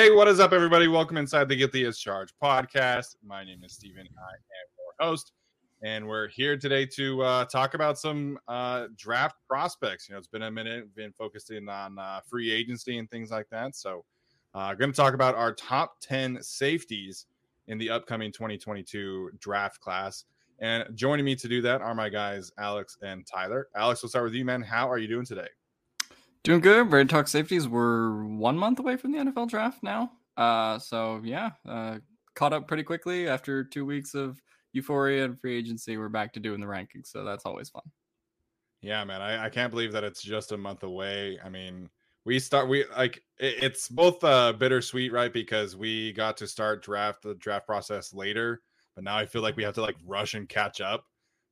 Hey, what is up, everybody? Welcome inside the Guilty as Charged podcast. My name is Steven. I am your host, and we're here today to uh, talk about some uh, draft prospects. You know, it's been a minute, been focusing on uh, free agency and things like that. So, uh, going to talk about our top 10 safeties in the upcoming 2022 draft class. And joining me to do that are my guys, Alex and Tyler. Alex, we'll start with you, man. How are you doing today? Doing good. Red Talk safeties. We're one month away from the NFL draft now. Uh, so yeah, uh, caught up pretty quickly after two weeks of euphoria and free agency. We're back to doing the rankings, so that's always fun. Yeah, man, I, I can't believe that it's just a month away. I mean, we start we like it, it's both uh bittersweet, right? Because we got to start draft the draft process later, but now I feel like we have to like rush and catch up.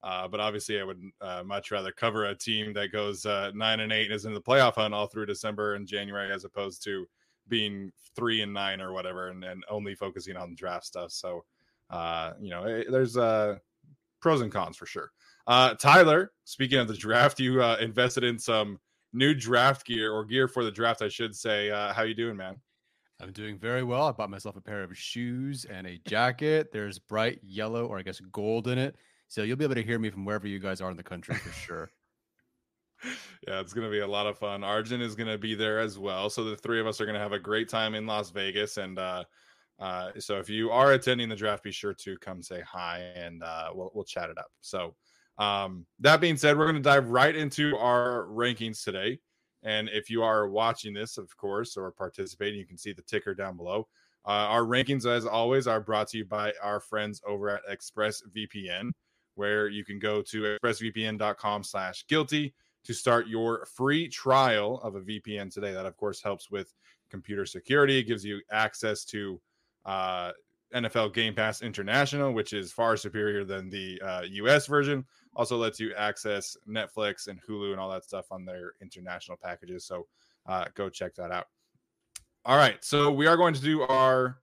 Uh, but obviously, I would uh, much rather cover a team that goes uh, nine and eight and is in the playoff hunt all through December and January, as opposed to being three and nine or whatever, and, and only focusing on draft stuff. So, uh, you know, it, there's uh, pros and cons for sure. Uh, Tyler, speaking of the draft, you invested in some new draft gear or gear for the draft, I should say. how you doing, man? I'm doing very well. I bought myself a pair of shoes and a jacket. There's bright yellow or I guess gold in it. So you'll be able to hear me from wherever you guys are in the country for sure. yeah, it's going to be a lot of fun. Arjun is going to be there as well. So the three of us are going to have a great time in Las Vegas. And uh, uh, so if you are attending the draft, be sure to come say hi and uh, we'll, we'll chat it up. So um, that being said, we're going to dive right into our rankings today. And if you are watching this, of course, or participating, you can see the ticker down below. Uh, our rankings, as always, are brought to you by our friends over at ExpressVPN where you can go to expressvpn.com slash guilty to start your free trial of a VPN today. That, of course, helps with computer security. It gives you access to uh, NFL Game Pass International, which is far superior than the uh, US version. Also lets you access Netflix and Hulu and all that stuff on their international packages. So uh, go check that out. All right. So we are going to do our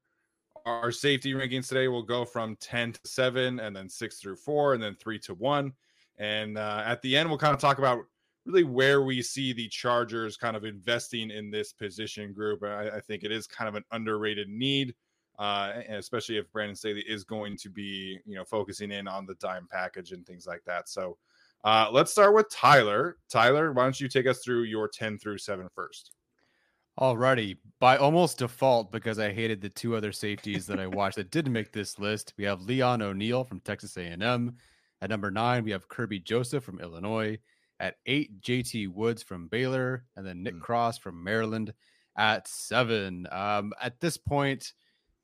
our safety rankings today will go from 10 to 7 and then 6 through 4 and then 3 to 1 and uh, at the end we'll kind of talk about really where we see the chargers kind of investing in this position group. I, I think it is kind of an underrated need uh, especially if brandon staley is going to be you know focusing in on the dime package and things like that. So uh, let's start with tyler. Tyler why don't you take us through your 10 through 7 first Alrighty, by almost default, because I hated the two other safeties that I watched that didn't make this list, we have Leon O'Neal from Texas A&M. At number nine, we have Kerby Joseph from Illinois. At eight, JT Woods from Baylor, and then Nick mm. Cross from Maryland. At seven, um, at this point,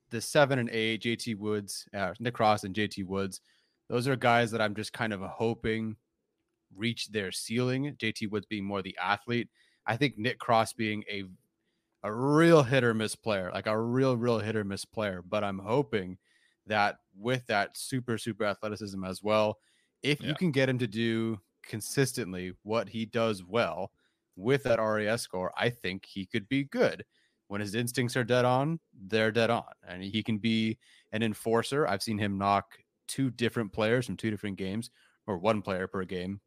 the seven and eight, JT Woods, uh, Nick Cross, and JT Woods, those are guys that I'm just kind of hoping reach their ceiling. JT Woods being more the athlete. I think Nick Cross being a a real hit or miss player, like a real, real hit or miss player. But I'm hoping that with that super, super athleticism as well, if yeah. you can get him to do consistently what he does well with that RAS score, I think he could be good. when his instincts are dead on, they're dead on. And he can be an enforcer. I've seen him knock two different players from two different games or one player per game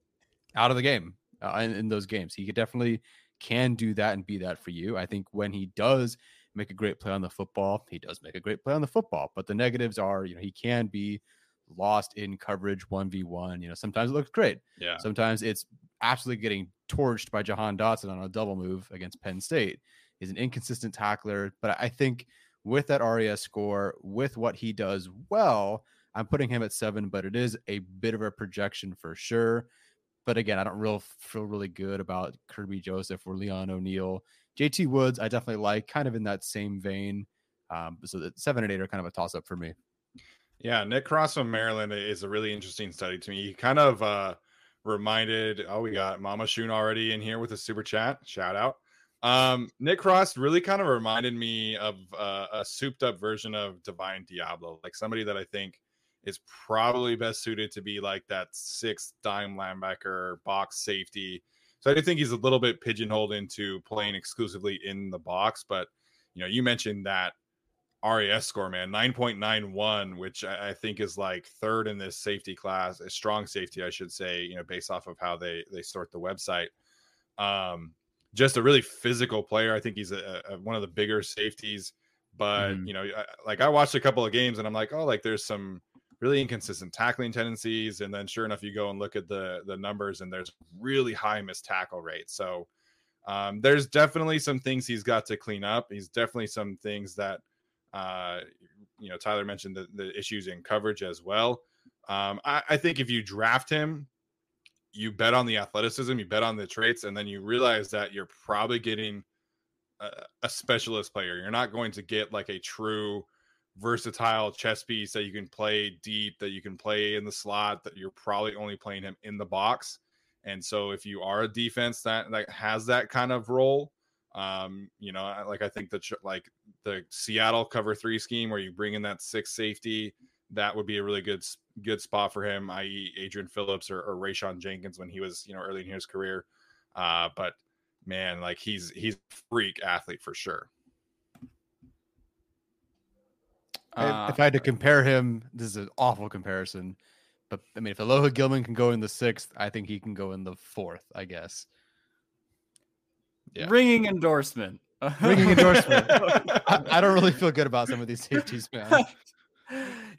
out of the game uh, in, in those games. He could definitely can do that and be that for you. I think when he does make a great play on the football, he does make a great play on the football. But the negatives are, you know, he can be lost in coverage 1v1. You know, sometimes it looks great. Yeah. Sometimes it's absolutely getting torched by Jahan Dotson on a double move against Penn State. He's an inconsistent tackler, but I think with that RAS score, with what he does well, I'm putting him at seven, but it is a bit of a projection for sure. But again, I don't real feel really good about Kerby Joseph or Leon O'Neal. JT Woods, I definitely like, kind of in that same vein. Um, so seven and eight are kind of a toss up for me. Yeah, Nick Cross from Maryland is a really interesting study to me. He kind of uh, reminded, oh, we got Mama Shun already in here with a super chat. Shout out. Um, Nick Cross really kind of reminded me of uh, a souped up version of Divine Deablo, like somebody that I think is probably best suited to be like that sixth dime linebacker box safety. So I do think he's a little bit pigeonholed into playing exclusively in the box. But you know, you mentioned that RAS score, man, 9.91, which I, I, think is like third in this safety class, a strong safety, I should say, you know, based off of how they they sort the website. Um, just a really physical player. I think he's a, a one of the bigger safeties. But mm. you know, I, like I watched a couple of games and I'm like, oh, like there's some really inconsistent tackling tendencies. And then sure enough, you go and look at the the numbers and there's really high missed tackle rate. So um, there's definitely some things he's got to clean up. He's definitely some things that uh, you know Tyler mentioned the, the issues in coverage as well. Um, I, I think if you draft him, you bet on the athleticism, you bet on the traits, and then you realize that you're probably getting a, a specialist player. You're not going to get like a true versatile chess piece that you can play deep, that you can play in the slot, that you're probably only playing him in the box. And so if you are a defense that that has that kind of role, um, you know, like I think that like the Seattle cover three scheme where you bring in that six safety, that would be a really good good spot for him, i.e., Adrian Phillips or, or Rayshawn Jenkins when he was you know early in his career. Uh, but man, like he's he's freak athlete for sure. Uh, if I had to compare him, this is an awful comparison. But I mean, if Alohi Gilman can go in the sixth, I think he can go in the fourth, I guess. Yeah. Ringing endorsement. Ringing endorsement. I, I, don't really feel good about some of these safeties, man.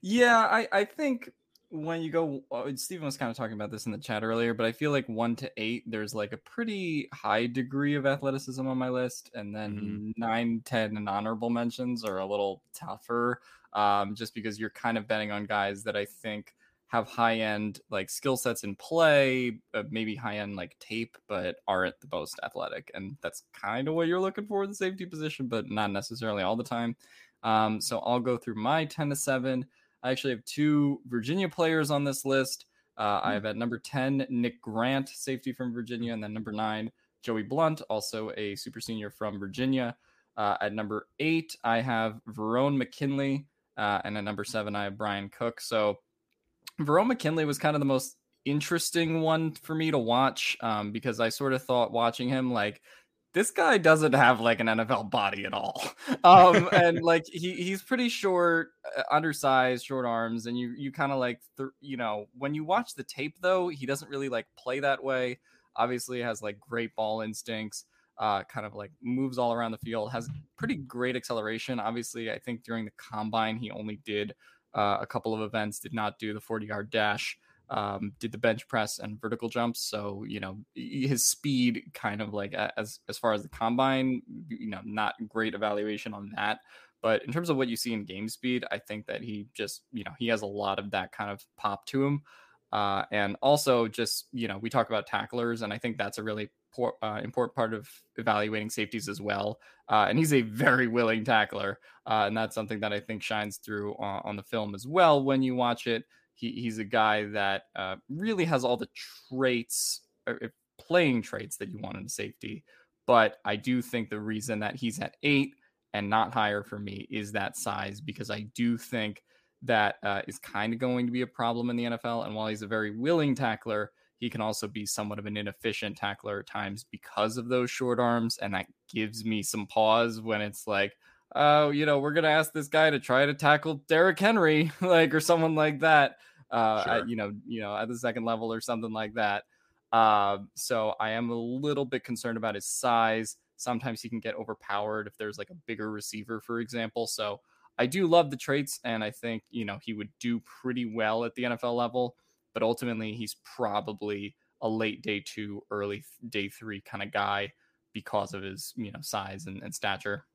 yeah, I, I think when you go, uh, Stephen was kind of talking about this in the chat earlier, but I feel like one to eight, there's like a pretty high degree of athleticism on my list. And then mm-hmm. nine, 10, and honorable mentions are a little tougher um, just because you're kind of betting on guys that I think have high end like skill sets in play, uh, maybe high end like tape, but aren't the most athletic. And that's kind of what you're looking for in the safety position, but not necessarily all the time. Um, so I'll go through my 10 to 7. I actually have two Virginia players on this list. Uh, I hmm. have at number 10, Nick Grant, safety from Virginia, and then number nine, Joey Blount, also a super senior from Virginia. Uh, at number eight, I have Verone McKinley, uh, and at number seven, I have Bryan Cook. So Verone McKinley was kind of the most interesting one for me to watch um, because I sort of thought watching him like this guy doesn't have like an NFL body at all. Um, and like he he's pretty short, uh, undersized, short arms, and you you kind of like th- you know when you watch the tape though he doesn't really like play that way. Obviously has like great ball instincts. Uh, kind of like moves all around the field, has pretty great acceleration. Obviously, I think during the combine he only did uh, a couple of events, did not do the 40 yard dash, um, did the bench press and vertical jumps. So, you know, his speed kind of like as, as far as the combine, you know, not great evaluation on that. But in terms of what you see in game speed, I think that he just, you know, he has a lot of that kind of pop to him. Uh, and also just, you know, we talk about tacklers, and I think that's a really uh, important part of evaluating safeties as well. Uh, and he's a very willing tackler, uh, and that's something that I think shines through on, on the film as well. When you watch it, he, he's a guy that uh, really has all the traits, uh, playing traits that you want in safety. But I do think the reason that he's at eight and not higher for me is that size, because I do think that uh, is kind of going to be a problem in the NFL. And while he's a very willing tackler, he can also be somewhat of an inefficient tackler at times because of those short arms. And that gives me some pause when it's like, oh, you know, we're going to ask this guy to try to tackle Derrick Henry, like, or someone like that, uh, sure. at, you know, you know, at the second level or something like that. Uh, so I am a little bit concerned about his size. Sometimes he can get overpowered if there's like a bigger receiver, for example. So I do love the traits, and I think you know he would do pretty well at the NFL level. But ultimately, he's probably a late day two, early day three kind of guy because of his you know size and, and stature.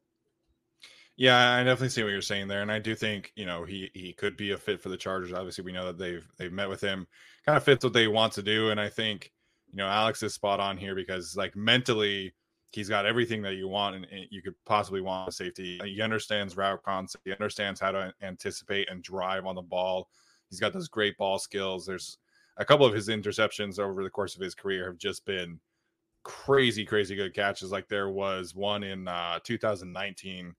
Yeah, I definitely see what you're saying there, and I do think you know he he could be a fit for the Chargers. Obviously, we know that they've they've met with him, kind of fits what they want to do, and I think you know Alex is spot on here because like mentally he's got everything that you want and, you could possibly want safety. He understands route concept. He understands how to anticipate and drive on the ball. He's got those great ball skills. There's a couple of his interceptions over the course of his career have just been crazy, crazy good catches. Like there was one in uh, 2019,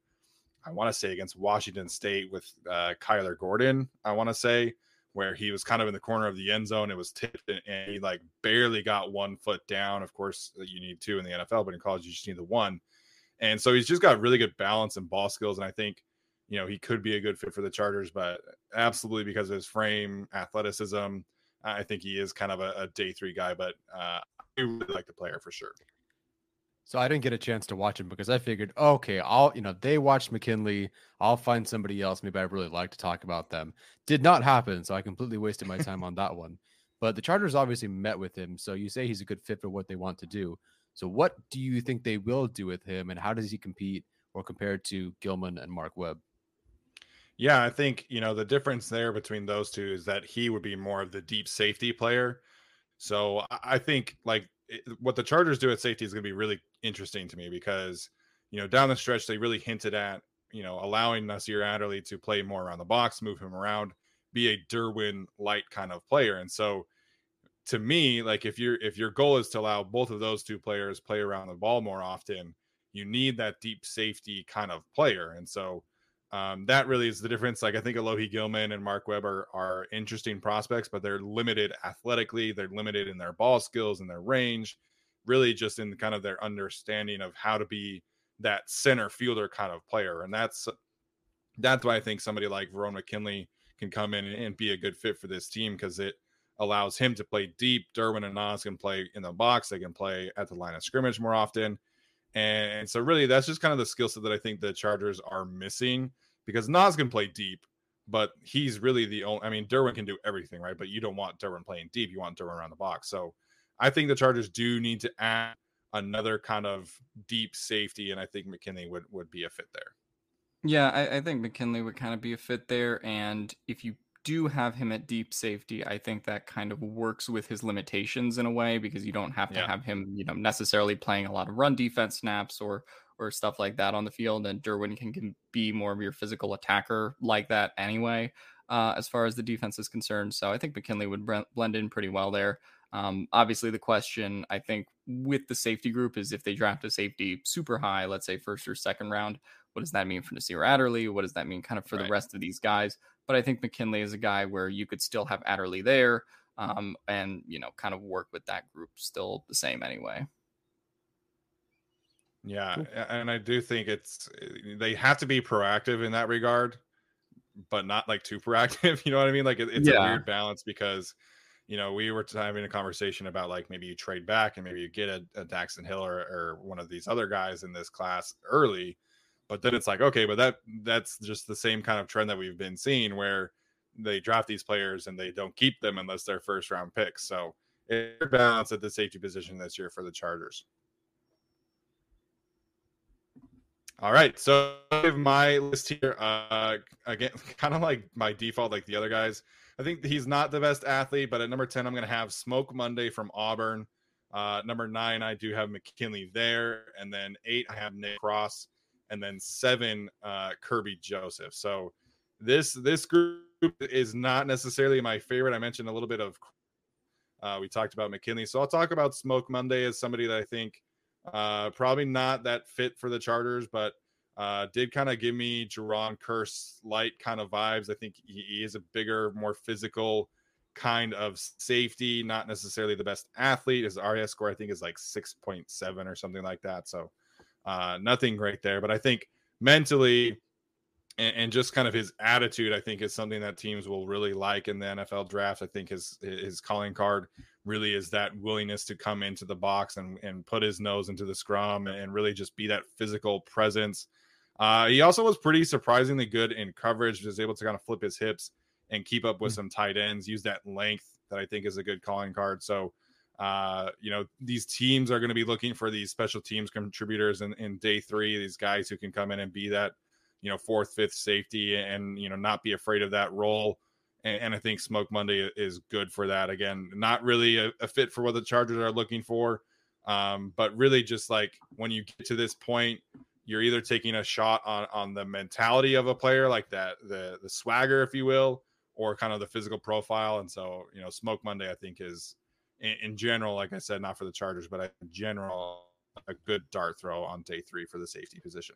I want to say against Washington State with uh, Kyler Gordon. I want to say where he was kind of in the corner of the end zone. It was tipped and he like barely got one foot down. Of course, you need two in the NFL, but in college, you just need the one. And so he's just got really good balance and ball skills. And I think, you know, he could be a good fit for the Chargers, but absolutely because of his frame, athleticism, I think he is kind of a, a day three guy, but uh, I really like the player for sure. So I didn't get a chance to watch him because I figured, okay, I'll, you know, they watched McKinley. I'll find somebody else. Maybe I really like to talk about them. Did not happen. So I completely wasted my time on that one. But the Chargers obviously met with him. So you say he's a good fit for what they want to do. So what do you think they will do with him and how does he compete or compare to Gilman and Mark Webb? Yeah, I think, you know, the difference there between those two is that he would be more of the deep safety player. So I think like eh, what the Chargers do at safety is going to be really interesting to me because you know down the stretch they really hinted at you know allowing Nasir Adderley to play more around the box, move him around, be a Derwin light kind of player, and so to me, like if your if your goal is to allow both of those two players play around the ball more often, you need that deep safety kind of player, and so um, that really is the difference. Like I think Alohi Gilman and Mark Webb are, are interesting prospects, but they're limited athletically. They're limited in their ball skills and their range, really just in kind of their understanding of how to be that center fielder kind of player. And that's that's why I think somebody like Verone McKinley can come in and, and be a good fit for this team because it allows him to play deep. Derwin and Nas can play in the box. They can play at the line of scrimmage more often. And so, really, that's just kind of the skill set that I think the Chargers are missing because Nas can play deep, but he's really the only. I mean, Derwin can do everything, right? But you don't want Derwin playing deep. You want Derwin around the box. So, I think the Chargers do need to add another kind of deep safety, and I think McKinley would would be a fit there. Yeah, I, I think McKinley would kind of be a fit there, and if you do have him at deep safety, I think that kind of works with his limitations in a way because you don't have to yeah. have him, you know, necessarily playing a lot of run defense snaps or or stuff like that on the field. And Derwin can, can be more of your physical attacker like that anyway, uh, as far as the defense is concerned. So I think McKinley would blend in pretty well there. Um, obviously, the question I think with the safety group is if they draft a safety super high, let's say first or second round, what does that mean for Nasir Adderley? What does that mean kind of for right. the rest of these guys? But I think McKinley is a guy where you could still have Adderley there um, and, you know, kind of work with that group still the same anyway. Yeah. Cool. And I do think it's, they have to be proactive in that regard, but not like too proactive. You know what I mean? Like it, it's yeah. a weird balance because, you know, we were having a conversation about like maybe you trade back and maybe you get a, a Daxton Hill or, or one of these other guys in this class early but then it's like, okay, but that that's just the same kind of trend that we've been seeing where they draft these players and they don't keep them unless they're first round picks. So it's balance at the safety position this year for the Chargers. All right, so my list here. Uh, again, kind of like my default, like the other guys. I think he's not the best athlete, but at number ten, I'm going to have Smoke Monday from Auburn. Uh, number nine, I do have McKinley there, and then eight, I have Nick Cross and then seven uh, Kerby Joseph. So this this group is not necessarily my favorite. I mentioned a little bit of uh, we talked about McKinley, so I'll talk about Smoke Monday as somebody that I think uh, probably not that fit for the Chargers, but uh, did kind of give me Jayron Kearse light kind of vibes. I think he, he is a bigger, more physical kind of safety, not necessarily the best athlete. His RAS score, I think, is like 6.7 or something like that. So uh, nothing great there. But I think mentally and, and, just kind of his attitude, I think, is something that teams will really like in the NFL draft. I think his his calling card really is that willingness to come into the box and, and put his nose into the scrum and really just be that physical presence. Uh, he also was pretty surprisingly good in coverage, was able to kind of flip his hips and keep up with mm-hmm. some tight ends, use that length that I think is a good calling card. So, uh, you know, these teams are going to be looking for these special teams contributors in, in day three, these guys who can come in and be that, you know, fourth, fifth safety and, you know, not be afraid of that role. And, and I think Smoke Monday is good for that. Again, not really a, a fit for what the Chargers are looking for. Um, but really just like when you get to this point, you're either taking a shot on on the mentality of a player like that the the swagger if you will or kind of the physical profile. And so, you know, Smoke Monday, I think, is in, in general, like I said, not for the Chargers, but in general, a good dart throw on day three for the safety position.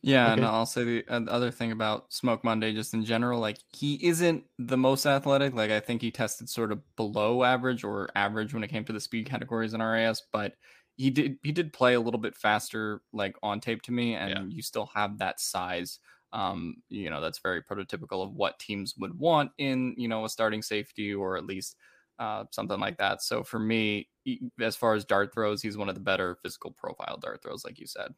Yeah, okay. and I'll say the other thing about Smoke Monday, just in general, like he isn't the most athletic. Like I think he tested sort of below average or average when it came to the speed categories in RAS, but he did he did play a little bit faster, like on tape to me, and yeah. you still have that size um, you know, that's very prototypical of what teams would want in, you know, a starting safety or at least uh, something like that. So for me, as far as dart throws, he's one of the better physical profile dart throws, like you said.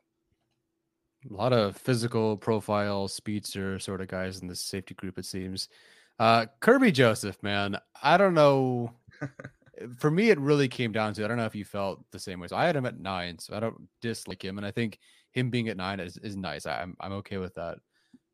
A lot of physical profile speedster sort of guys in this safety group, it seems. Uh, Kerby Joseph, man, I don't know. For me, it really came down to I don't know if you felt the same way. So I had him at nine, so I don't dislike him, and I think him being at nine is, is nice. I'm I'm okay with that.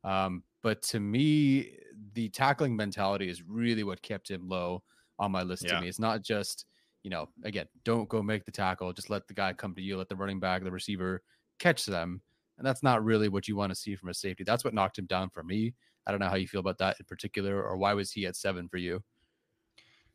Um, but to me, the tackling mentality is really what kept him low on my list. Yeah. To me, it's not just you know, again, don't go make the tackle. Just let the guy come to you. Let the running back, the receiver, catch them. And that's not really what you want to see from a safety. That's what knocked him down for me. I don't know how you feel about that in particular, or why was he at seven for you?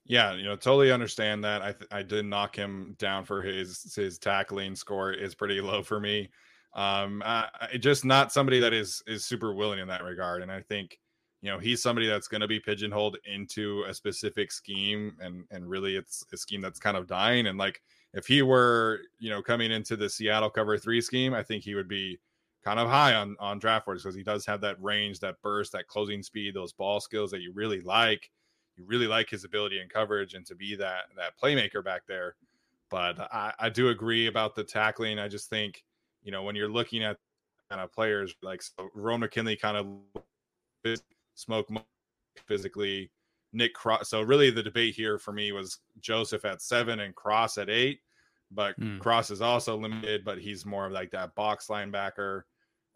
Yeah, you know, totally understand that. I th- I did knock him down for his his tackling score is pretty low for me um uh, just not somebody that is is super willing in that regard and i think you know he's somebody that's going to be pigeonholed into a specific scheme and and really it's a scheme that's kind of dying and like if he were you know coming into the seattle cover three scheme i think he would be kind of high on on draft boards because he does have that range that burst that closing speed those ball skills that you really like. You really like his ability and coverage and to be that that playmaker back there. But i i do agree about the tackling. I just think you know, when you're looking at kind of players like so Ron McKinley kind of smoke physically, Nick Cross. So really the debate here for me was Joseph at seven and Cross at eight. But mm. Cross is also limited, but he's more of like that box linebacker,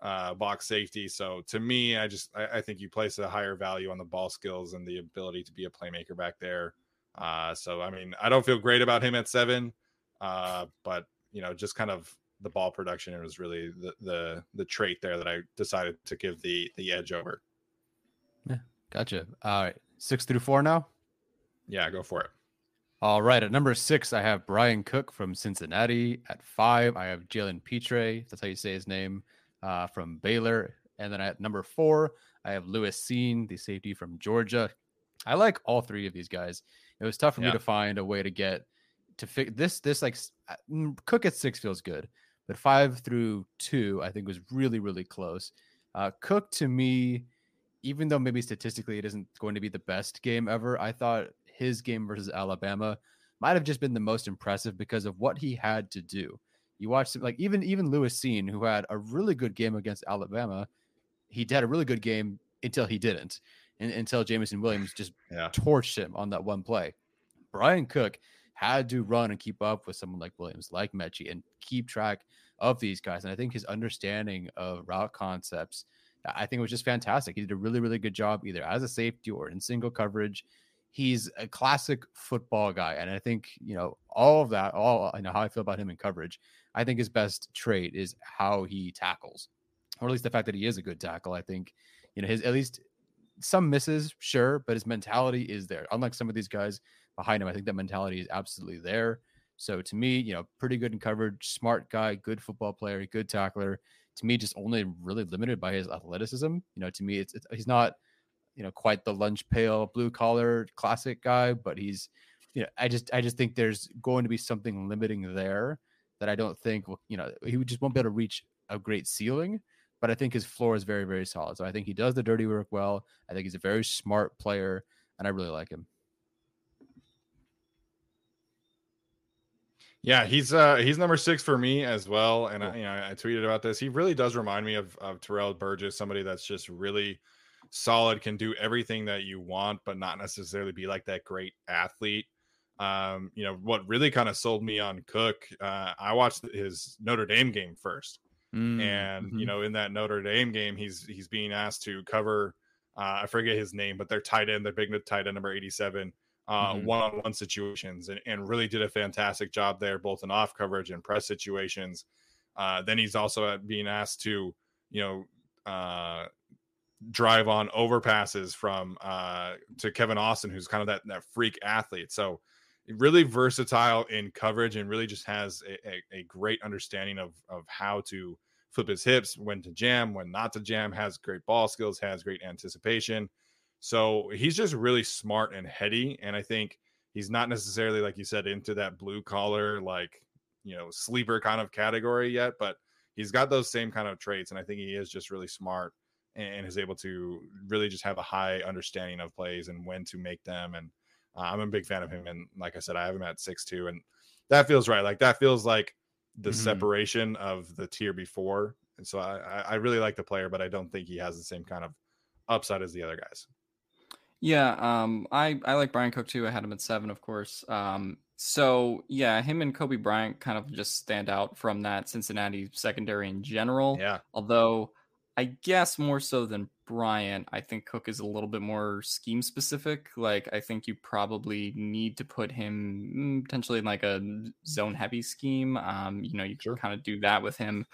uh, box safety. So to me, I just I, I think you place a higher value on the ball skills and the ability to be a playmaker back there. Uh, so I mean, I don't feel great about him at seven, uh, but you know, just kind of the ball production it was really the the the trait there that I decided to give the the edge over. Gotcha. All right, six through four now. Yeah, go for it. All right, at number six, I have Bryan Cook from Cincinnati. At five, I have Jalen Pitre. That's how you say his name uh, from Baylor. And then at number four, I have Lewis Cine, the safety from Georgia. I like all three of these guys. It was tough for yeah. me to find a way to get to fit this. This like mm, Cook at six feels good but five through two, I think was really, really close. Uh, Cook to me, even though maybe statistically it isn't going to be the best game ever, I thought his game versus Alabama might have just been the most impressive because of what he had to do. You watch like even even Lewis Cine, who had a really good game against Alabama, he had a really good game until he didn't, and, until Jameson Williams just yeah. torched him on that one play. Bryan Cook had to run and keep up with someone like Williams, like Metchie, and keep track of these guys. And I think his understanding of route concepts, I think it was just fantastic. He did a really, really good job either as a safety or in single coverage. He's a classic football guy. And I think, you know, all of that, all I know how I feel about him in coverage. I think his best trait is how he tackles, or at least the fact that he is a good tackle. I think, you know, his at least some misses, sure, but his mentality is there. Unlike some of these guys behind him. I think that mentality is absolutely there. So to me, you know, pretty good in coverage, smart guy, good football player, good tackler. To me, just only really limited by his athleticism. You know, to me, it's, it's he's not you know quite the lunch pail blue collar classic guy, but he's you know I just I just think there's going to be something limiting there that I don't think you know he just won't be able to reach a great ceiling. But I think his floor is very very solid. So I think he does the dirty work well. I think he's a very smart player, and I really like him. Yeah, he's uh he's number six for me as well. And I, you know, I tweeted about this. He really does remind me of of Terrell Burgess, somebody that's just really solid, can do everything that you want, but not necessarily be like that great athlete. Um, you know, what really kind of sold me on Cook, uh, I watched his Notre Dame game first. Mm, and mm-hmm. you know, in that Notre Dame game, he's he's being asked to cover uh, I forget his name, but their tight end, their big tight end number 87 uh, mm-hmm. one-on-one situations and, and really did a fantastic job there both in off coverage and press situations. Uh, then he's also being asked to you know uh, drive on overpasses from uh, to kevin austin who's kind of that, that freak athlete. So really versatile in coverage and really just has a, a, a great understanding of of how to flip his hips when to jam when not to jam has great ball skills has great anticipation so he's just really smart and heady. And I think he's not necessarily, like you said, into that blue collar, like, you know, sleeper kind of category yet, but he's got those same kind of traits. And I think he is just really smart and is able to really just have a high understanding of plays and when to make them. And uh, I'm a big fan of him. And like I said, I have him at six two, and that feels right. Like that feels like the mm-hmm. separation of the tier before. And so I, I really like the player, but I don't think he has the same kind of upside as the other guys. Yeah, um, I I like Bryan Cook too. I had him at seven, of course. Um, so yeah, him and Coby Bryant kind of just stand out from that Cincinnati secondary in general. Yeah. Although I guess more so than Bryant, I think Cook is a little bit more scheme specific. Like I think you probably need to put him mm, potentially in like a zone heavy scheme. Um, you know, you sure. can kind of do that with him.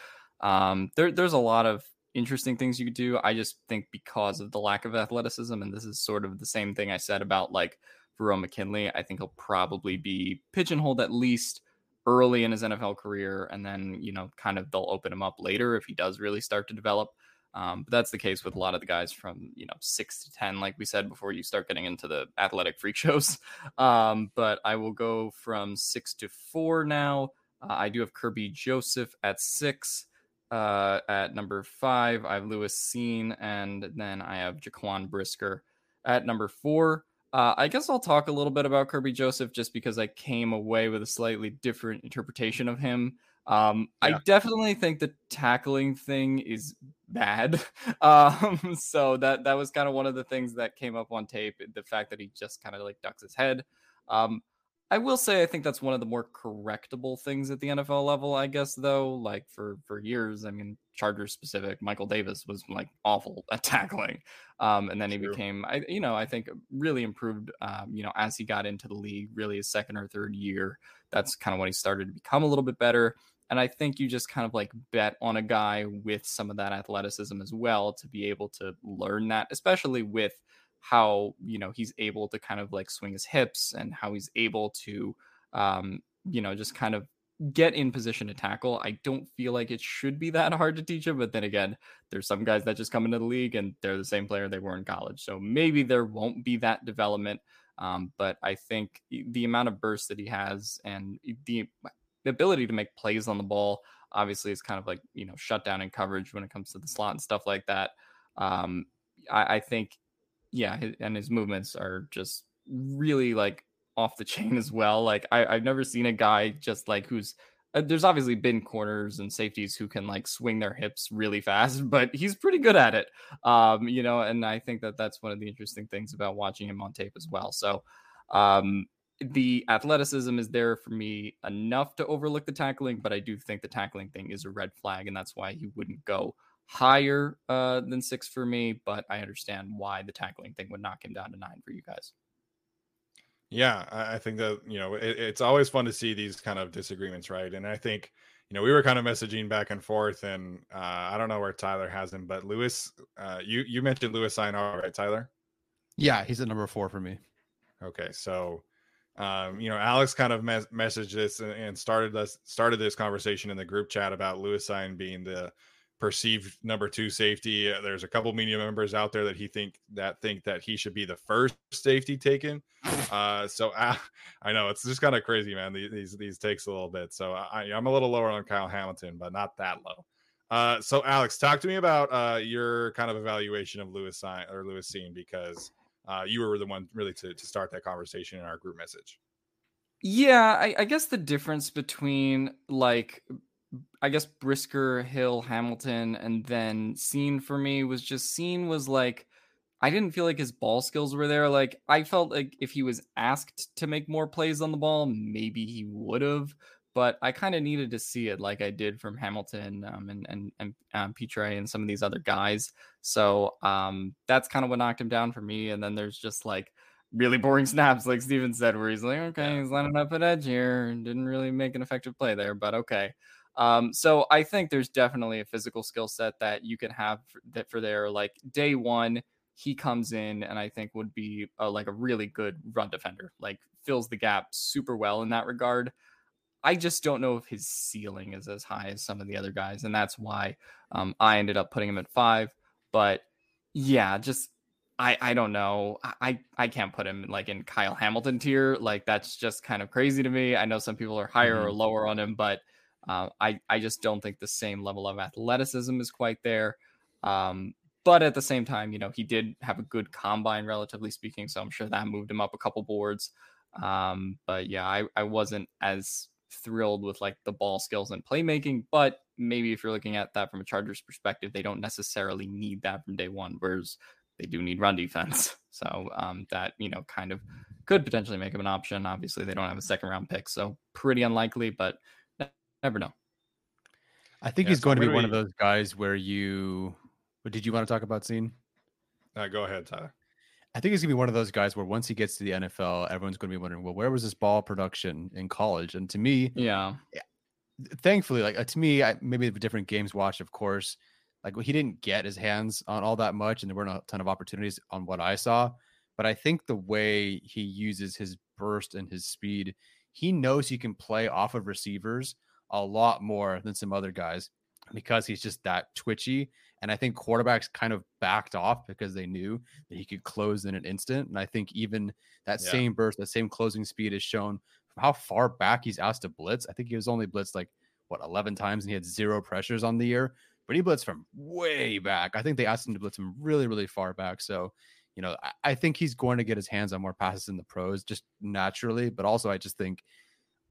Um, there, there's a lot of interesting things you could do. I just think because of the lack of athleticism, and this is sort of the same thing I said about like Verone McKinley, I think he'll probably be pigeonholed at least early in his NFL career, and then you know, kind of they'll open him up later if he does really start to develop. Um, but that's the case with a lot of the guys from you know six to ten, like we said before you start getting into the athletic freak shows. Um, but I will go from six to four now. Uh, I do have Kerby Joseph at six. Uh, at number five, I have Lewis Cine, and then I have Jaquan Brisker at number four. Uh, I guess I'll talk a little bit about Kerby Joseph just because I came away with a slightly different interpretation of him. Um, yeah. I definitely think the tackling thing is bad. Um, so that that was kind of one of the things that came up on tape. The fact that he just kind of like ducks his head. Um, I will say I think that's one of the more correctable things at the NFL level, I guess though. Like for for years, I mean, Chargers specific, Michael Davis was like awful at tackling. Um, and then he True. became I you know, I think really improved um, you know, as he got into the league, really his second or third year. That's kind of when he started to become a little bit better. And I think you just kind of like bet on a guy with some of that athleticism as well to be able to learn that, especially with how you know he's able to kind of like swing his hips and how he's able to um you know just kind of get in position to tackle. I don't feel like it should be that hard to teach him, but then again, there's some guys that just come into the league and they're the same player they were in college. So maybe there won't be that development. Um, but I think the amount of burst that he has and the, the ability to make plays on the ball obviously is kind of like you know shut down in coverage when it comes to the slot and stuff like that. Um, I, I think yeah, and his movements are just really like off the chain as well. Like I, I've never seen a guy just like who's uh, there's obviously been corners and safeties who can like swing their hips really fast, but he's pretty good at it. Um, you know, and I think that that's one of the interesting things about watching him on tape as well. So, um, the athleticism is there for me enough to overlook the tackling, but I do think the tackling thing is a red flag, and that's why he wouldn't go higher uh, than six for me, but I understand why the tackling thing would knock him down to nine for you guys. Yeah, I think that you know it, it's always fun to see these kind of disagreements, right? And I think you know we were kind of messaging back and forth, and uh, I don't know where Tyler has him, but Lewis, uh, you you mentioned Lewis Cine, right, Tyler? Yeah, he's at number four for me. Okay, so um, you know, Alex kind of mes- messaged this and, and started this started this conversation in the group chat about Lewis Cine being the perceived number two safety. Uh, there's a couple media members out there that he think that think that he should be the first safety taken. Uh, so uh, I know it's just kind of crazy, man. These, these these takes a little bit. So I, I'm a little lower on Kyle Hamilton, but not that low. Uh, so Alex, talk to me about uh, your kind of evaluation of Lewis or Lewis Cine because uh, you were the one really to, to start that conversation in our group message. Yeah, I, I guess the difference between like I guess Brisker, Hill, Hamilton, and then Cine for me was just Cine was like I didn't feel like his ball skills were there. Like I felt like if he was asked to make more plays on the ball, maybe he would have. But I kind of needed to see it, like I did from Hamilton um, and and and um, Pitre and some of these other guys. So um, that's kind of what knocked him down for me. And then there's just like really boring snaps, like Steven said, where he's like, okay, he's lining up at edge here and didn't really make an effective play there, but okay. Um, so I think there's definitely a physical skill set that you can have for, that for there. Like day one, he comes in and I think would be a, like a really good run defender, like fills the gap super well in that regard. I just don't know if his ceiling is as high as some of the other guys, and that's why um, I ended up putting him at five. But yeah, just I I don't know. I I can't put him like in Kyle Hamilton tier. Like that's just kind of crazy to me. I know some people are higher mm-hmm. or lower on him, but uh, I I just don't think the same level of athleticism is quite there. Um, but at the same time, you know, he did have a good combine, relatively speaking. So I'm sure that moved him up a couple boards. Um, but yeah, I, I wasn't as thrilled with like the ball skills and playmaking. But maybe if you're looking at that from a Chargers perspective, they don't necessarily need that from day one. Whereas they do need run defense. So um, that, you know, kind of could potentially make him an option. Obviously, they don't have a second round pick. So pretty unlikely, but never know. I think yeah, he's so going to be one of those guys where you. What did you want to talk about, Cine? Uh, go ahead, Tyler. I think he's gonna be one of those guys where once he gets to the NFL, everyone's gonna be wondering, well, where was this ball production in college? And to me, yeah, thankfully, like uh, to me, I, maybe the different games watched, of course, like he didn't get his hands on all that much, and there weren't a ton of opportunities on what I saw. But I think the way he uses his burst and his speed, he knows he can play off of receivers a lot more than some other guys because he's just that twitchy. And I think quarterbacks kind of backed off because they knew that he could close in an instant. And I think even that yeah. same burst, that same closing speed is shown from how far back he's asked to blitz. I think he was only blitzed like what 11 times and he had zero pressures on the year but he blitzed from way back. I think they asked him to blitz him really, really far back. So, you know, I, I think he's going to get his hands on more passes in the pros just naturally. But also, I just think,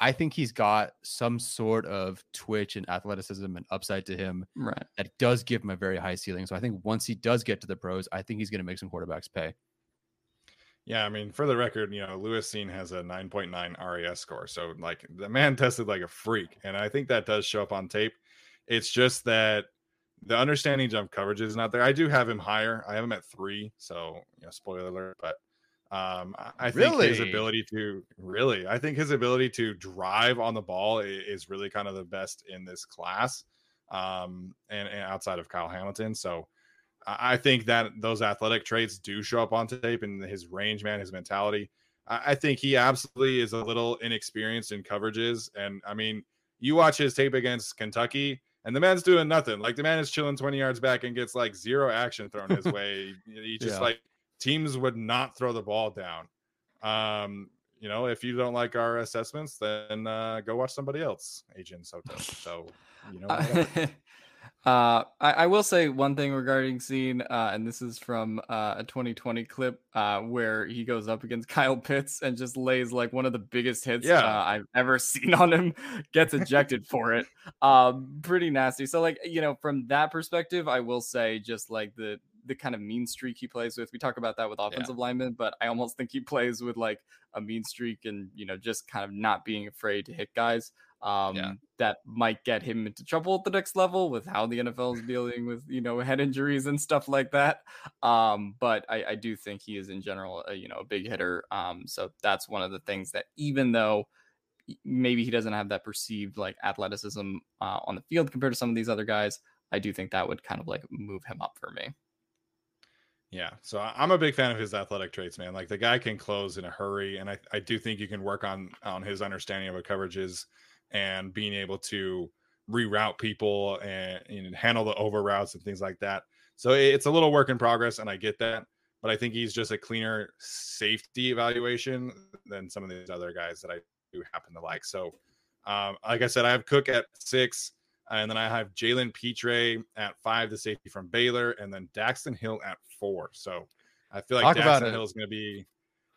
I think he's got some sort of twitch and athleticism and upside to him right. that does give him a very high ceiling. So I think once he does get to the pros, I think he's going to make some quarterbacks pay. Yeah, I mean, for the record, you know, Lewis Cine has a 9.9 RAS score. So, like, the man tested like a freak. And I think that does show up on tape. It's just that the understanding jump coverage is not there. I do have him higher. I have him at three, so you know, spoiler alert. But um, I think really? his ability to really, I think his ability to drive on the ball is really kind of the best in this class, um, and, and outside of Kyle Hamilton. So I think that those athletic traits do show up on tape and his range, man, his mentality. I think he absolutely is a little inexperienced in coverages, and I mean, you watch his tape against Kentucky and the man's doing nothing. Like the man is chilling 20 yards back and gets like zero action thrown his way. He just yeah. like teams would not throw the ball down. Um, you know, if you don't like our assessments, then uh, go watch somebody else, Agent Soto. So, you know, Uh, I, I, will say one thing regarding Cine, uh, and this is from uh, a 2020 clip uh, where he goes up against Kyle Pitts and just lays like one of the biggest hits yeah. Uh, I've ever seen on him. Gets ejected for it. Um, pretty nasty. So like you know, from that perspective, I will say just like the the kind of mean streak he plays with. We talk about that with offensive yeah. linemen, but I almost think he plays with like a mean streak and you know just kind of not being afraid to hit guys um, yeah. that might get him into trouble at the next level with how the NFL is dealing with you know head injuries and stuff like that. Um, but I, I, do think he is in general a, you know a big hitter. Um, so that's one of the things that even though maybe he doesn't have that perceived like athleticism uh, on the field compared to some of these other guys, I do think that would kind of like move him up for me. Yeah, so I'm a big fan of his athletic traits, man. Like the guy can close in a hurry, and I, I do think you can work on on his understanding of what coverages and being able to reroute people and, and handle the over routes and things like that. So it's a little work in progress, and I get that. But I think he's just a cleaner safety evaluation than some of these other guys that I do happen to like. So, um, like I said, I have Cook at six, and then I have Jalen Pitre at five, the safety from Baylor, and then Daxton Hill at four. So I feel like Talk Daxton. Hill is going to be.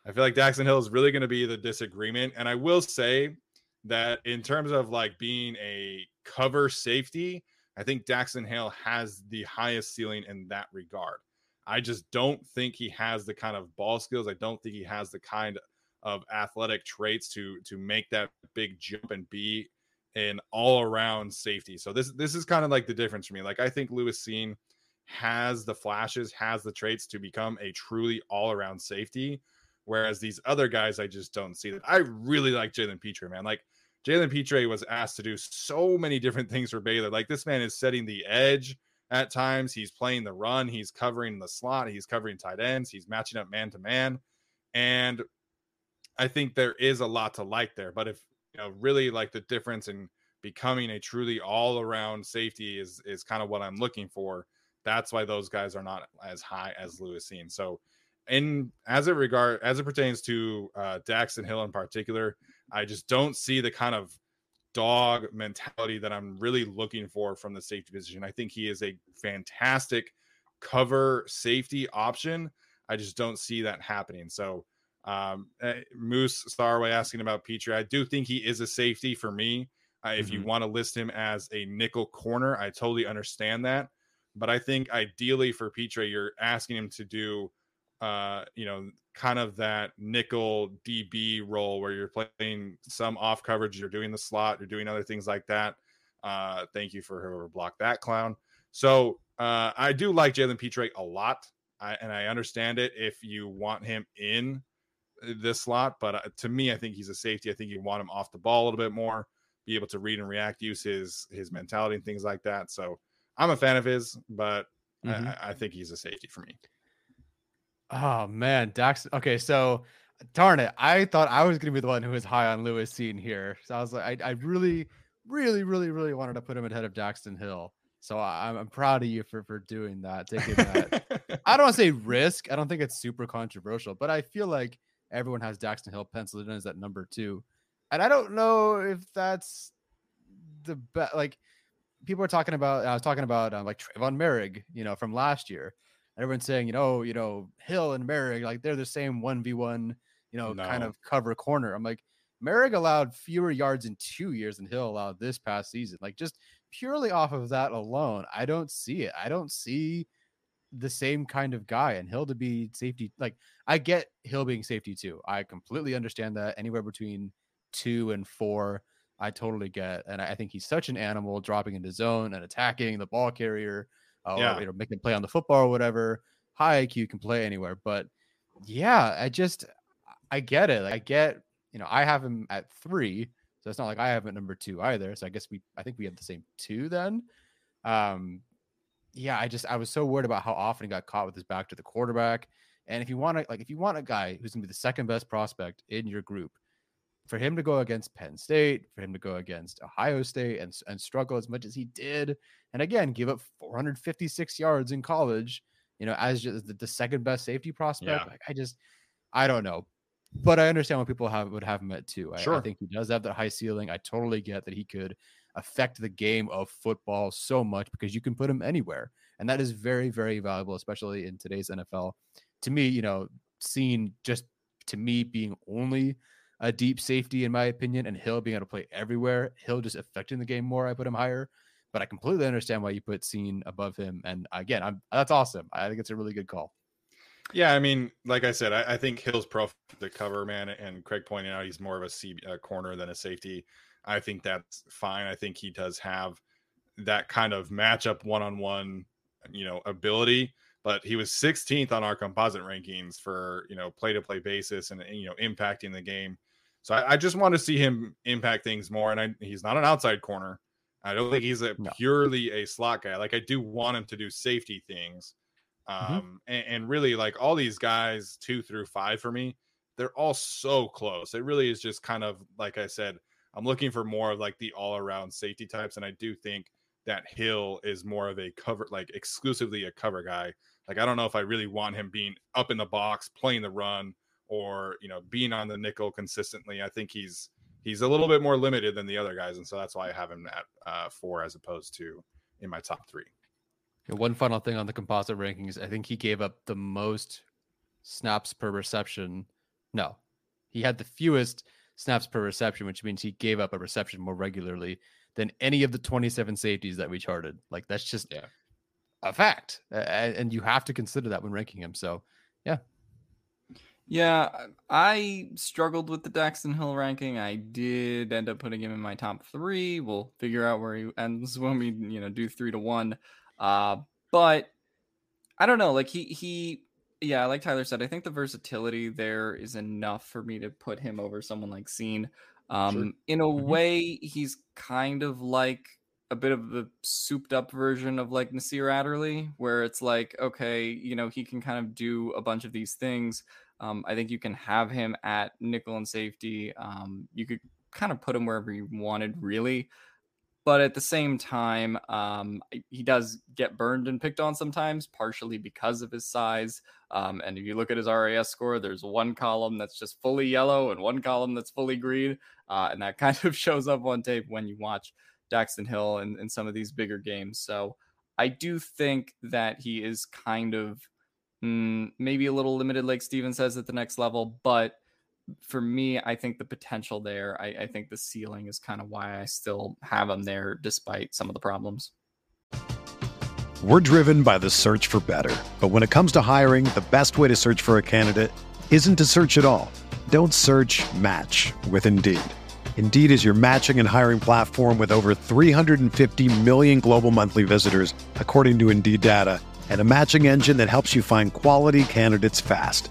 I feel like Daxton Hill is really going to be the disagreement, and I will say that in terms of like being a cover safety, I think Daxton Hill has the highest ceiling in that regard. I just don't think he has the kind of ball skills. I don't think he has the kind of athletic traits to to make that big jump and be an all around safety. So this this is kind of like the difference for me. Like I think Lewis Cine has the flashes, has the traits to become a truly all around safety. Whereas these other guys, I just don't see that. I really like Jalen Pitre, man. Like Jalen Pitre was asked to do so many different things for Baylor. Like this man is setting the edge at times. He's playing the run. He's covering the slot. He's covering tight ends. He's matching up man to man. And I think there is a lot to like there. But if you know, really like the difference in becoming a truly all around safety is is kind of what I'm looking for. That's why those guys are not as high as Lewis Cine. So in as it regard as it pertains to uh Daxton Hill in particular, I just don't see the kind of dog mentality that I'm really looking for from the safety position. I think he is a fantastic cover safety option. I just don't see that happening. So, um, eh, Moose Starway asking about Pitre. I do think he is a safety for me. Uh, if you Mhm. want to list him as a nickel corner, I totally understand that. But I think ideally for Pitre, you're asking him to do, uh, you know, kind of that nickel DB role where you're playing some off coverage, you're doing the slot, you're doing other things like that. Uh, thank you for whoever blocked that clown. So uh, I do like Jalen Pitre a lot, I, and I understand it if you want him in this slot. But uh, to me, I think he's a safety. I think you want him off the ball a little bit more, be able to read and react, use his his mentality and things like that. So I'm a fan of his, but Mhm. I, I think he's a safety for me. Oh man, Dax. Okay, so darn it, I thought I was gonna be the one who was high on Lewis Cine here. So I was like, I, I really, really, really, really wanted to put him ahead of Daxton Hill. So I'm proud of you for for doing that, taking that. I don't want to say risk. I don't think it's super controversial, but I feel like everyone has Daxton Hill penciled in as that number two, and I don't know if that's the best. Like people are talking about, I was talking about uh, like Trevon Moehrig, you know, from last year. Everyone's saying, you know, you know, Hill and Moehrig, like they're the same one v one, you know, kind of cover corner. I'm like, Moehrig allowed fewer yards in two years than Hill allowed this past season. Like just purely off of that alone, I don't see it. I don't see the same kind of guy and Hill to be safety. Like I get Hill being safety too. I completely understand that anywhere between two and four, I totally get. And I think he's such an animal dropping into zone and attacking the ball carrier, uh, Yeah. or you know, making play on the football or whatever. High IQ can play anywhere. But yeah, I just I get it. Like, I get, you know, I have him at three. So it's not like I have him at number two either. So I guess we I think we have the same two then. Um yeah, I just I was so worried about how often he got caught with his back to the quarterback. And if you want to like if you want a guy who's gonna be the second best prospect in your group, for him to go against Penn State, for him to go against Ohio State and and struggle as much as he did, and again give up 456 yards in college, you know, as just the, the second best safety prospect. Yeah. Like I just I don't know. But I understand why people have would have him at two. I, I Sure. think he does have that high ceiling. I totally get that he could affect the game of football so much because you can put him anywhere. And that is very, very valuable, especially in today's NFL. To me, you know, seeing just to me being only a deep safety, in my opinion, and Hill being able to play everywhere, Hill just affecting the game more. I put him higher, but I completely understand why you put Cine above him. And again, I'm that's awesome. I think it's a really good call. Yeah, I mean, like I said, I, I think Hill's pro the cover man, and Craig pointed out he's more of a C uh, corner than a safety. I think that's fine. I think he does have that kind of matchup one on one, you know, ability. But he was 16th on our composite rankings for you know play to play basis and you know impacting the game. So I, I just want to see him impact things more. And I, he's not an outside corner. I don't think he's a No. purely a slot guy. Like I do want him to do safety things. Mhm. Um, and, and really like all these guys two through five for me, they're all so close. It really is just kind of like I said, I'm looking for more of like the all around safety types. And I do think that Hill is more of a cover, like exclusively a cover guy. Like, I don't know if I really want him being up in the box, playing the run, or, you know, being on the nickel consistently. I think he's, he's a little bit more limited than the other guys. And so that's why I have him at uh, four as opposed to in my top three. One final thing on the composite rankings. I think he gave up the most snaps per reception. No, he had the fewest snaps per reception, which means he gave up a reception more regularly than any of the 27 safeties that we charted. Like that's just yeah. a fact. Uh, and you have to consider that when ranking him. So, yeah. Yeah, I struggled with the Daxton Hill ranking. I did end up putting him in my top three. We'll figure out where he ends when we, you know, do three to one. Uh, but I don't know. Like he he yeah, like Tyler said, I think the versatility there is enough for me to put him over someone like Cine. Um, sure. In a mm-hmm. way, he's kind of like a bit of the souped up version of like Nasir Adderley, where it's like, okay, you know, he can kind of do a bunch of these things. Um, I think you can have him at nickel and safety. Um, you could kind of put him wherever you wanted, really but at the same time, um, he does get burned and picked on sometimes, partially because of his size. Um, and if you look at his RAS score, there's one column that's just fully yellow and one column that's fully green. Uh, and that kind of shows up on tape when you watch Daxton Hill in, in some of these bigger games. So I do think that he is kind of mm, maybe a little limited, like Steven says, at the next level, but for me, I think the potential there, I, I think the ceiling is kind of why I still have him there despite some of the problems. We're driven by the search for better. But when it comes to hiring, the best way to search for a candidate isn't to search at all. Don't search match with Indeed. Indeed is your matching and hiring platform with over 350 million global monthly visitors, according to Indeed data, and a matching engine that helps you find quality candidates fast.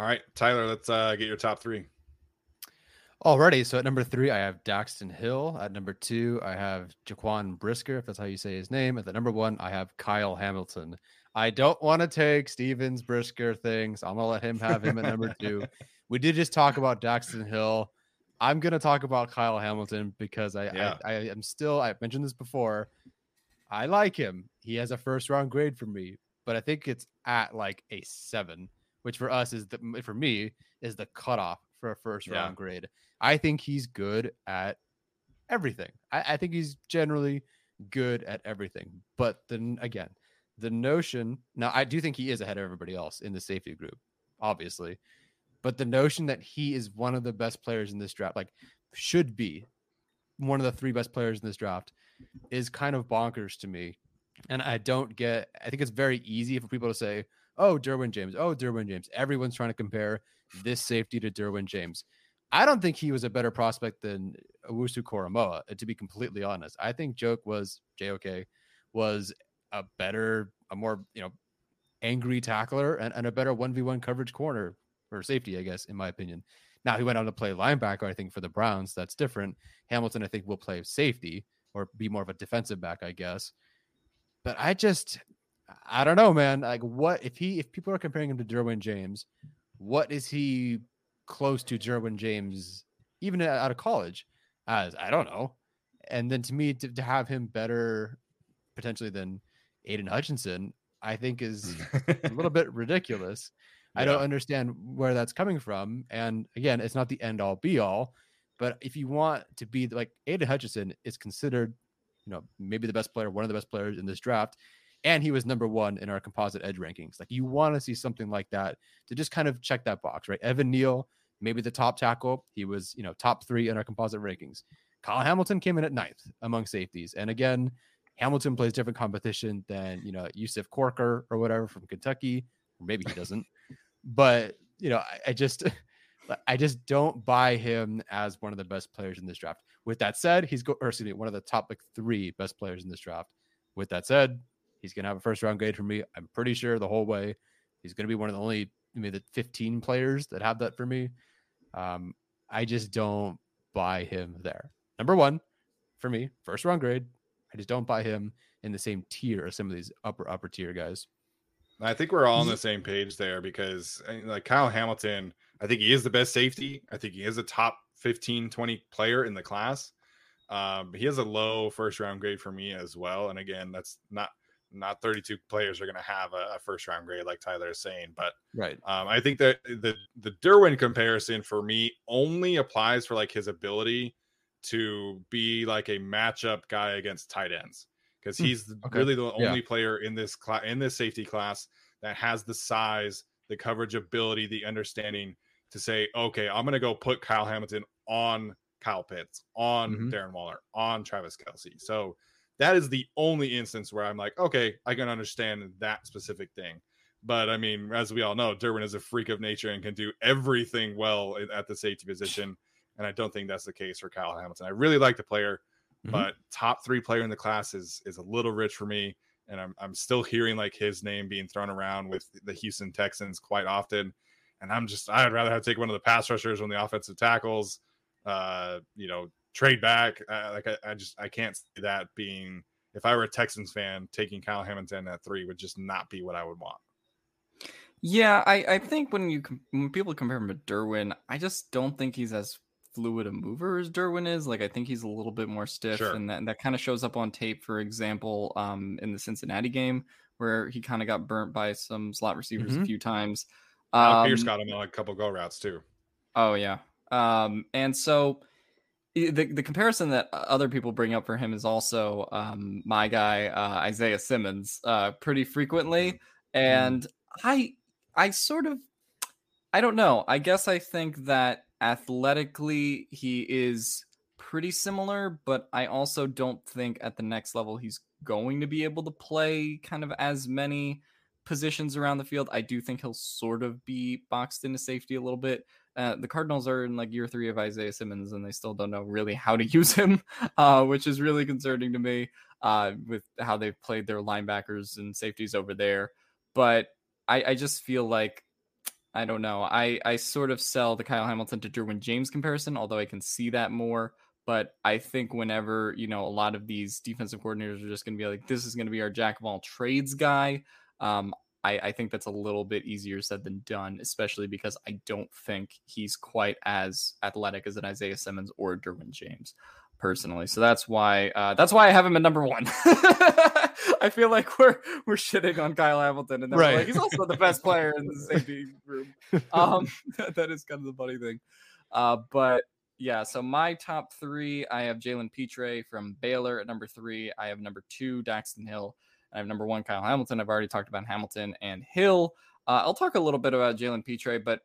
All right, Tyler, let's uh, get your top three. Alrighty, so at number three, I have Daxton Hill. At number two, I have Jaquan Brisker, if that's how you say his name. At the number one, I have Kyle Hamilton. I don't want to take Stevens Brisker things. I'm gonna let him have him at number two. We did just talk about Daxton Hill. I'm gonna talk about Kyle Hamilton because I, yeah. I I am still I mentioned this before. I like him. He has a first round grade for me, but I think it's at like a seven which for us is the for me is the cutoff for a first yeah. round grade. I think he's good at everything. I, I, think he's generally good at everything. But then again, the notion now I do think he is ahead of everybody else in the safety group, obviously. But the notion that he is one of the best players in this draft, like should be one of the three best players in this draft, is kind of bonkers to me. And I don't get I think it's very easy for people to say, oh, Derwin James, oh, Derwin James. Everyone's trying to compare this safety to Derwin James. I don't think he was a better prospect than Owusu Koramoah, uh, to be completely honest. I think Joke was JOK was a better, a more, you know, angry tackler and, and a better 1v1 coverage corner or safety, I guess, in my opinion. Now he went on to play linebacker, I think, for the Browns. That's different. Hamilton, I think, will play safety or be more of a defensive back, I guess. But I just I don't know, man. Like, what if he if people are comparing him to Derwin James, what is he close to Derwin James, even out of college? As I don't know. And then to me, to, to have him better potentially than Aidan Hutchinson, I think is a little bit ridiculous. Yeah. I don't understand where that's coming from. And again, it's not the end all be all. But if you want to be like Aidan Hutchinson is considered, you know, maybe the best player, one of the best players in this draft and he was number one in our composite edge rankings. Like you want to see something like that to just kind of check that box, right? Evan Neal, maybe the top tackle. He was, you know, top three in our composite rankings. Kyle Hamilton came in at ninth among safeties. And again, Hamilton plays different competition than, you know, Yusuf Corker or whatever from Kentucky. Or maybe he doesn't. but, you know, I, I just I just don't buy him as one of the best players in this draft. With that said, he's go or excuse me, one of the top like three best players in this draft. With that said, he's gonna have a first round grade for me. I'm pretty sure the whole way. He's gonna be one of the only maybe the 15 players that have that for me. Um, I just don't buy him there. Number one, for me, first round grade. I just don't buy him in the same tier as some of these upper upper tier guys. I think we're all on the same page there because like Kyle Hamilton, I think he is the best safety. I think he is a top 15, 20 player in the class. Um, he has a low first round grade for me as well. And again, that's not not 32 players are going to have a, a, first round grade like Tyler is saying, but right. Um, I think that the the Derwin comparison for me only applies for like his ability to be like a matchup guy against tight ends because hmm, he's okay. really the only yeah. player in this class in this safety class that has the size, the coverage ability, the understanding to say, okay, I'm going to go put Kyle Hamilton on Kyle Pitts, on mm-hmm. Darren Waller, on Travis Kelce. So that is the only instance where I'm like, okay, I can understand that specific thing. But I mean, as we all know, Derwin is a freak of nature and can do everything well at the safety position. And I don't think that's the case for Kyle Hamilton. I really like the player, mm-hmm. but top three player in the class is is a little rich for me. And I'm I'm still hearing like his name being thrown around with the Houston Texans quite often. And I'm just I'd rather have to take one of the pass rushers on the offensive tackles. Uh, you know, trade back. Uh, like I, I just I can't see that being if I were a Texans fan, taking Kyle Hamilton at three would just not be what I would want. Yeah, I, I think when you when people compare him to Derwin, I just don't think he's as fluid a mover as Derwin is. Like I think he's a little bit more stiff, sure. and that and that kind of shows up on tape. For example, um, in the Cincinnati game where he kind of got burnt by some slot receivers mm-hmm. a few times. Um, Pierce got him on a couple go routes too. Oh yeah, um, and so the the comparison that other people bring up for him is also um, my guy uh, Isaiah Simmons uh, pretty frequently, mm-hmm. and I I sort of I don't know. I guess I think that athletically he is pretty similar, but I also don't think at the next level he's going to be able to play kind of as many positions around the field. I do think he'll sort of be boxed into safety a little bit. Uh, the Cardinals are in like year three of Isaiah Simmons, and they still don't know really how to use him, uh, which is really concerning to me uh, with how they've played their linebackers and safeties over there. But I, I just feel like I don't know. I I sort of sell the Kyle Hamilton to Derwin James comparison, although I can see that more. But I think whenever you know a lot of these defensive coordinators are just going to be like, this is going to be our jack of all trades guy. Um, I, I think that's a little bit easier said than done, especially because I don't think he's quite as athletic as an Isaiah Simmons or Derwin James personally. So that's why uh, that's why I have him at number one. I feel like we're we're shitting on Kyle Hamilton, and right. like he's also the best player in the safety room. Um, that is kind of the funny thing. Uh, but yeah, so my top three, I have Jalen Pitre from Baylor at number three. I have number two, Daxton Hill. I have number one, Kyle Hamilton. I've already talked about Hamilton and Hill. Uh, I'll talk a little bit about Jalen Pitre, but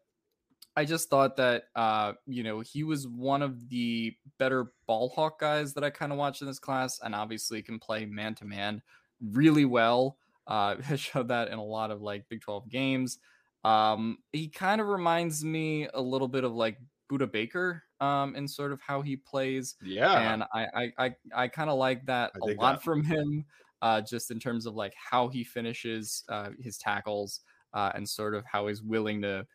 I just thought that uh, you know he was one of the better ball hawk guys that I kind of watched in this class, and obviously can play man to man really well. Uh, showed that in a lot of like Big Twelve games. Um, he kind of reminds me a little bit of like Budda Baker um, in sort of how he plays. Yeah, and I I I, I kind of like that a lot that. from him uh, just in terms of like how he finishes uh, his tackles uh, and sort of how he's willing to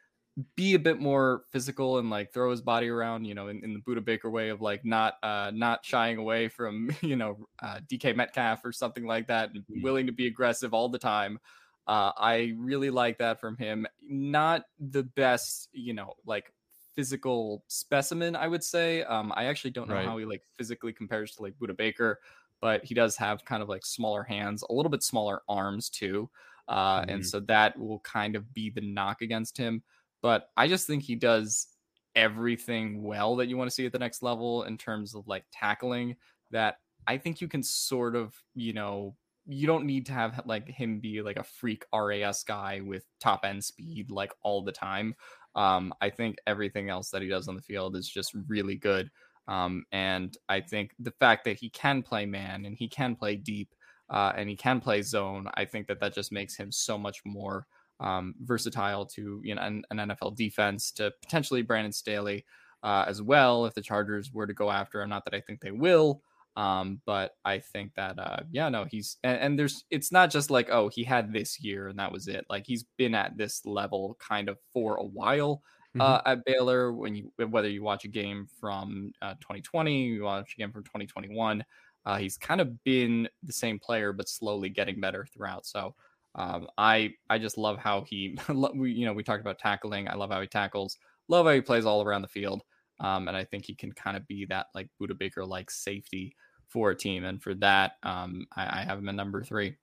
be a bit more physical and like throw his body around, you know, in, in the Budda Baker way of like not uh, not shying away from you know uh, DK Metcalf or something like that, and mm. willing to be aggressive all the time. Uh, I really like that from him. Not the best, you know, like physical specimen, I would say. Um, I actually don't know right. how he like physically compares to like Budda Baker but he does have kind of like smaller hands, a little bit smaller arms too. Uh, mm-hmm. And so that will kind of be the knock against him. But I just think he does everything well that you want to see at the next level in terms of like tackling that I think you can sort of, you know, you don't need to have like him be like a freak RAS guy with top end speed like all the time. Um, I think everything else that he does on the field is just really good. Um, and I think the fact that he can play man and he can play deep uh, and he can play zone, I think that that just makes him so much more um, versatile to you know an, an, NFL defense to potentially Brandon Staley uh, as well if the Chargers were to go after him. Not that I think they will, um, but I think that uh, yeah, no, he's and, and, there's it's not just like oh he had this year and that was it. Like he's been at this level kind of for a while. Mm-hmm. Uh, at Baylor, when you whether you watch a game from uh, 2020, you watch a game from 2021, uh, he's kind of been the same player but slowly getting better throughout. So um, I I just love how he, you know, we talked about tackling. I love how he tackles. Love how he plays all around the field. Um, and I think he can kind of be that like Budda Baker like safety for a team. And for that, um, I, I, have him at number three.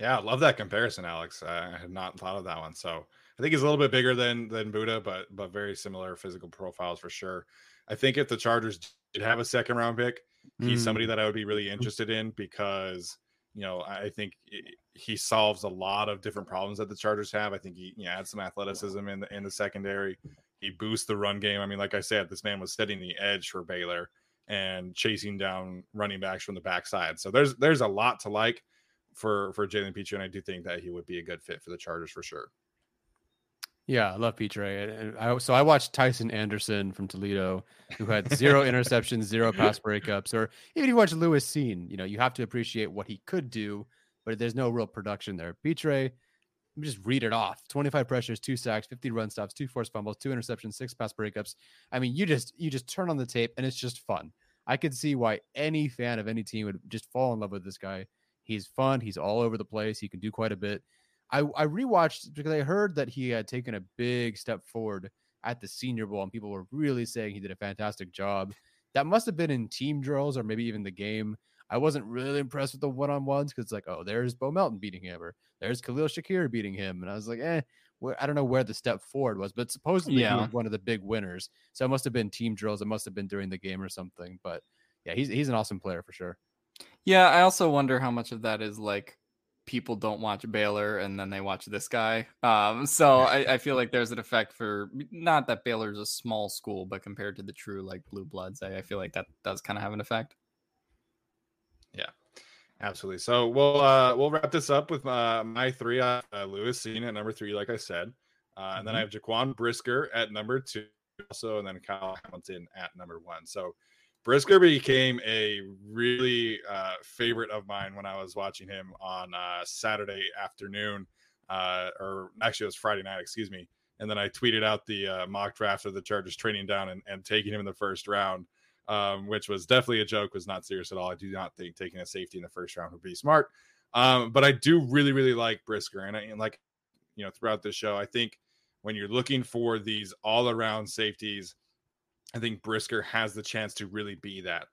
Yeah, I love that comparison, Alex. I had not thought of that one. So I think he's a little bit bigger than than Budda, but but very similar physical profiles for sure. I think if the Chargers did have a second round pick, he's mm. somebody that I would be really interested in because you know I think he solves a lot of different problems that the Chargers have. I think he you know, adds some athleticism in the in the secondary. He boosts the run game. I mean, like I said, this man was setting the edge for Baylor and chasing down running backs from the backside. So there's there's a lot to like for for Jalen Pitre, and I do think that he would be a good fit for the Chargers for sure. Yeah, I love Pitre. And I, so I watched Tycen Anderson from Toledo, who had zero interceptions, zero pass breakups, or even if you watch Lewis Cine, you know, you have to appreciate what he could do, but there's no real production there. Pitre, just read it off 25 pressures two sacks 50 run stops two forced fumbles two interceptions six pass breakups i mean you just you just turn on the tape and it's just fun i could see why any fan of any team would just fall in love with this guy he's fun he's all over the place he can do quite a bit i i rewatched because i heard that he had taken a big step forward at the senior bowl and people were really saying he did a fantastic job that must have been in team drills or maybe even the game I wasn't really impressed with the one on ones because like, oh, there's Bo Melton beating him, or there's Khalil Shakir beating him, and I was like, eh, I don't know where the step forward was, but supposedly yeah. he was one of the big winners. So it must have been team drills. It must have been during the game or something. But yeah, he's he's an awesome player for sure. Yeah, I also wonder how much of that is like people don't watch Baylor and then they watch this guy. Um, so I, I, feel like there's an effect for not that Baylor's a small school, but compared to the true like blue bloods, I, I feel like that does kind of have an effect. Yeah, absolutely. So we'll uh, we'll wrap this up with uh, my three. Uh, Lewis Cine at number three, like I said, uh, and mm-hmm. then I have Jaquan Brisker at number two, also, and then Kyle Hamilton at number one. So Brisker became a really uh, favorite of mine when I was watching him on uh, Saturday afternoon, uh, or actually it was Friday night, excuse me. And then I tweeted out the uh, mock draft of the Chargers training down and, and taking him in the first round um, which was definitely a joke, was not serious at all. I do not think taking a safety in the first round would be smart. Um, but I do really, really like Brisker. And, I, and like, you know, throughout the show, I think when you're looking for these all around safeties, I think Brisker has the chance to really be that.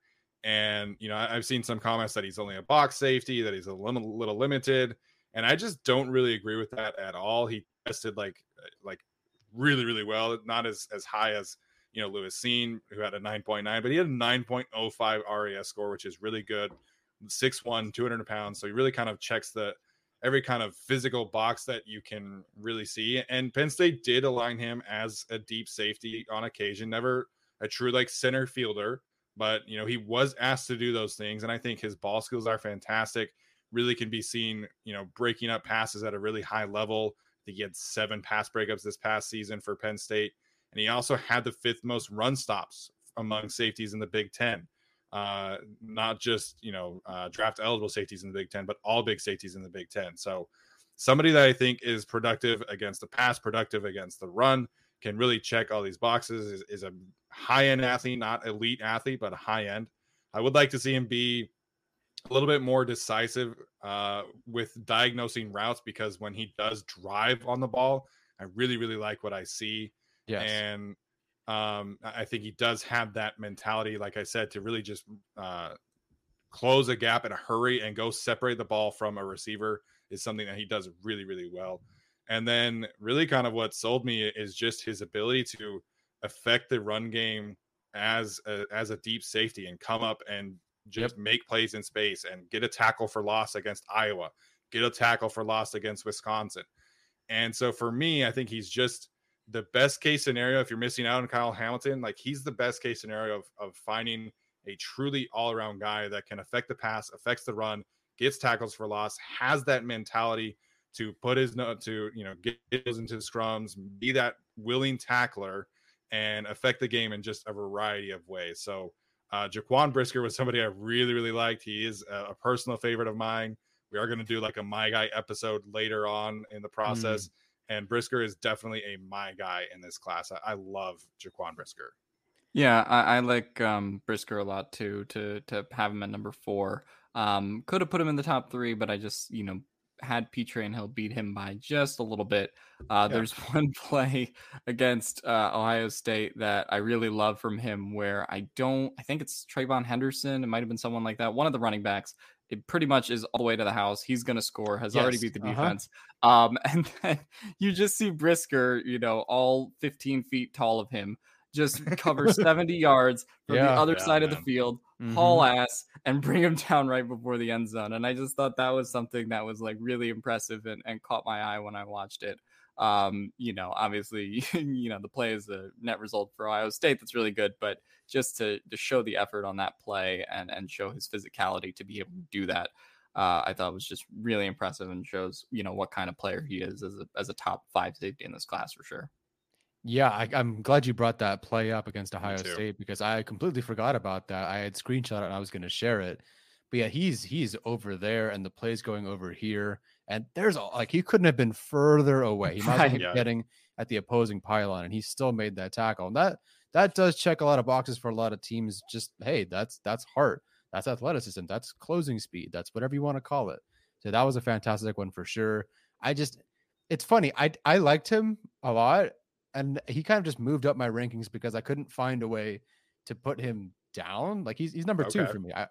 And, you know, I, have seen some comments that he's only a box safety, that he's a little, limited. And I just don't really agree with that at all. He tested like, uh, like really, really well, not as, as high as you know, Lewis Cine, who had a 9.9, but he had a 9.05 RAS score, which is really good. 6'1, 200 pounds. So he really kind of checks the every kind of physical box that you can really see. And Penn State did align him as a deep safety on occasion, never a true like center fielder, but you know, he was asked to do those things. And I think his ball skills are fantastic. Really can be seen, you know, breaking up passes at a really high level. I think he had seven pass breakups this past season for Penn State and he also had the fifth most run stops among safeties in the Big Ten. Uh, not just you know uh, draft eligible safeties in the Big Ten, but all big safeties in the Big Ten. So somebody that I think is productive against the pass, productive against the run, can really check all these boxes. Is, is a high end athlete, not elite athlete, but a high end. I would like to see him be a little bit more decisive uh, with diagnosing routes because when he does drive on the ball, I really really like what I see. Yes. And um, I think he does have that mentality, like I said, to really just uh, close a gap in a hurry and go separate the ball from a receiver is something that he does really, really well. And then, really, kind of what sold me is just his ability to affect the run game as a, as a deep safety and come up and just yep. make plays in space and get a tackle for loss against Iowa, get a tackle for loss against Wisconsin. And so for me, I think he's just the best case scenario. If you're missing out on Kyle Hamilton, like he's the best case scenario of, of finding a truly all around guy that can affect the pass, affects the run, gets tackles for loss, has that mentality to put his note to you know get into scrums, be that willing tackler, and affect the game in just a variety of ways. So uh, Jaquan Brisker was somebody I really really liked. He is a, a personal favorite of mine. We are going to do like a my guy episode later on in the process. Mm. And Brisker is definitely a my guy in this class. I, I love Jaquan Brisker. Yeah, I, I like um, Brisker a lot too. To to have him at number four, um, could have put him in the top three, but I just you know had Pitre and Hill beat him by just a little bit. Uh, yeah. There's one play against uh, Ohio State that I really love from him where I don't, I think it's TreVeyon Henderson. It might have been someone like that. One of the running backs. It pretty much is all the way to the house. He's going to score, has yes. already beat the uh-huh. defense. Uh-huh. Um, and then you just see Brisker, you know, all 15 feet tall of him just cover 70 yards from yeah, the other yeah, side man. of the field, mm-hmm. haul ass, and bring him down right before the end zone. And I just thought that was something that was like really impressive and, and caught my eye when I watched it. Um, you know, obviously, you know, the play is a net result for Ohio State that's really good, but just to, to show the effort on that play and, and show his physicality to be able to do that. Uh, I thought was just really impressive and shows, you know, what kind of player he is as a, as a top five safety in this class for sure. Yeah, I, am glad you brought that play up against Ohio State because I completely forgot about that. I had screenshot it and I was going to share it. But yeah, he's he's over there and the play's going over here. And there's like he couldn't have been further away. He might have been yeah. getting at the opposing pylon and he still made that tackle. And that that does check a lot of boxes for a lot of teams. Just hey, that's that's heart, that's athleticism, that's closing speed, that's whatever you want to call it. So that was a fantastic one for sure. I just it's funny. I I liked him a lot and he kind of just moved up my rankings because I couldn't find a way to put him down. Like he's he's number okay. two for me. I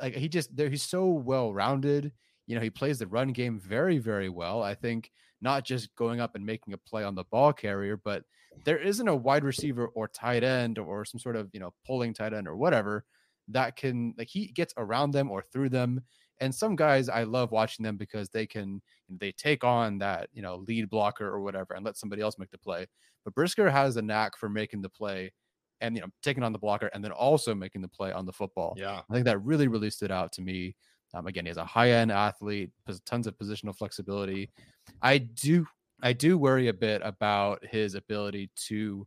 like he just there he's so well rounded. You know, he plays the run game very very well. I think not just going up and making a play on the ball carrier, but there isn't a wide receiver or tight end or some sort of you know pulling tight end or whatever that can like he gets around them or through them and some guys I love watching them because they can they take on that you know lead blocker or whatever and let somebody else make the play. But Brisker has a knack for making the play and you know taking on the blocker and then also making the play on the football. Yeah, I think that really really stood out to me. Um, again, he's a high end athlete, tons of positional flexibility. I do I do worry a bit about his ability to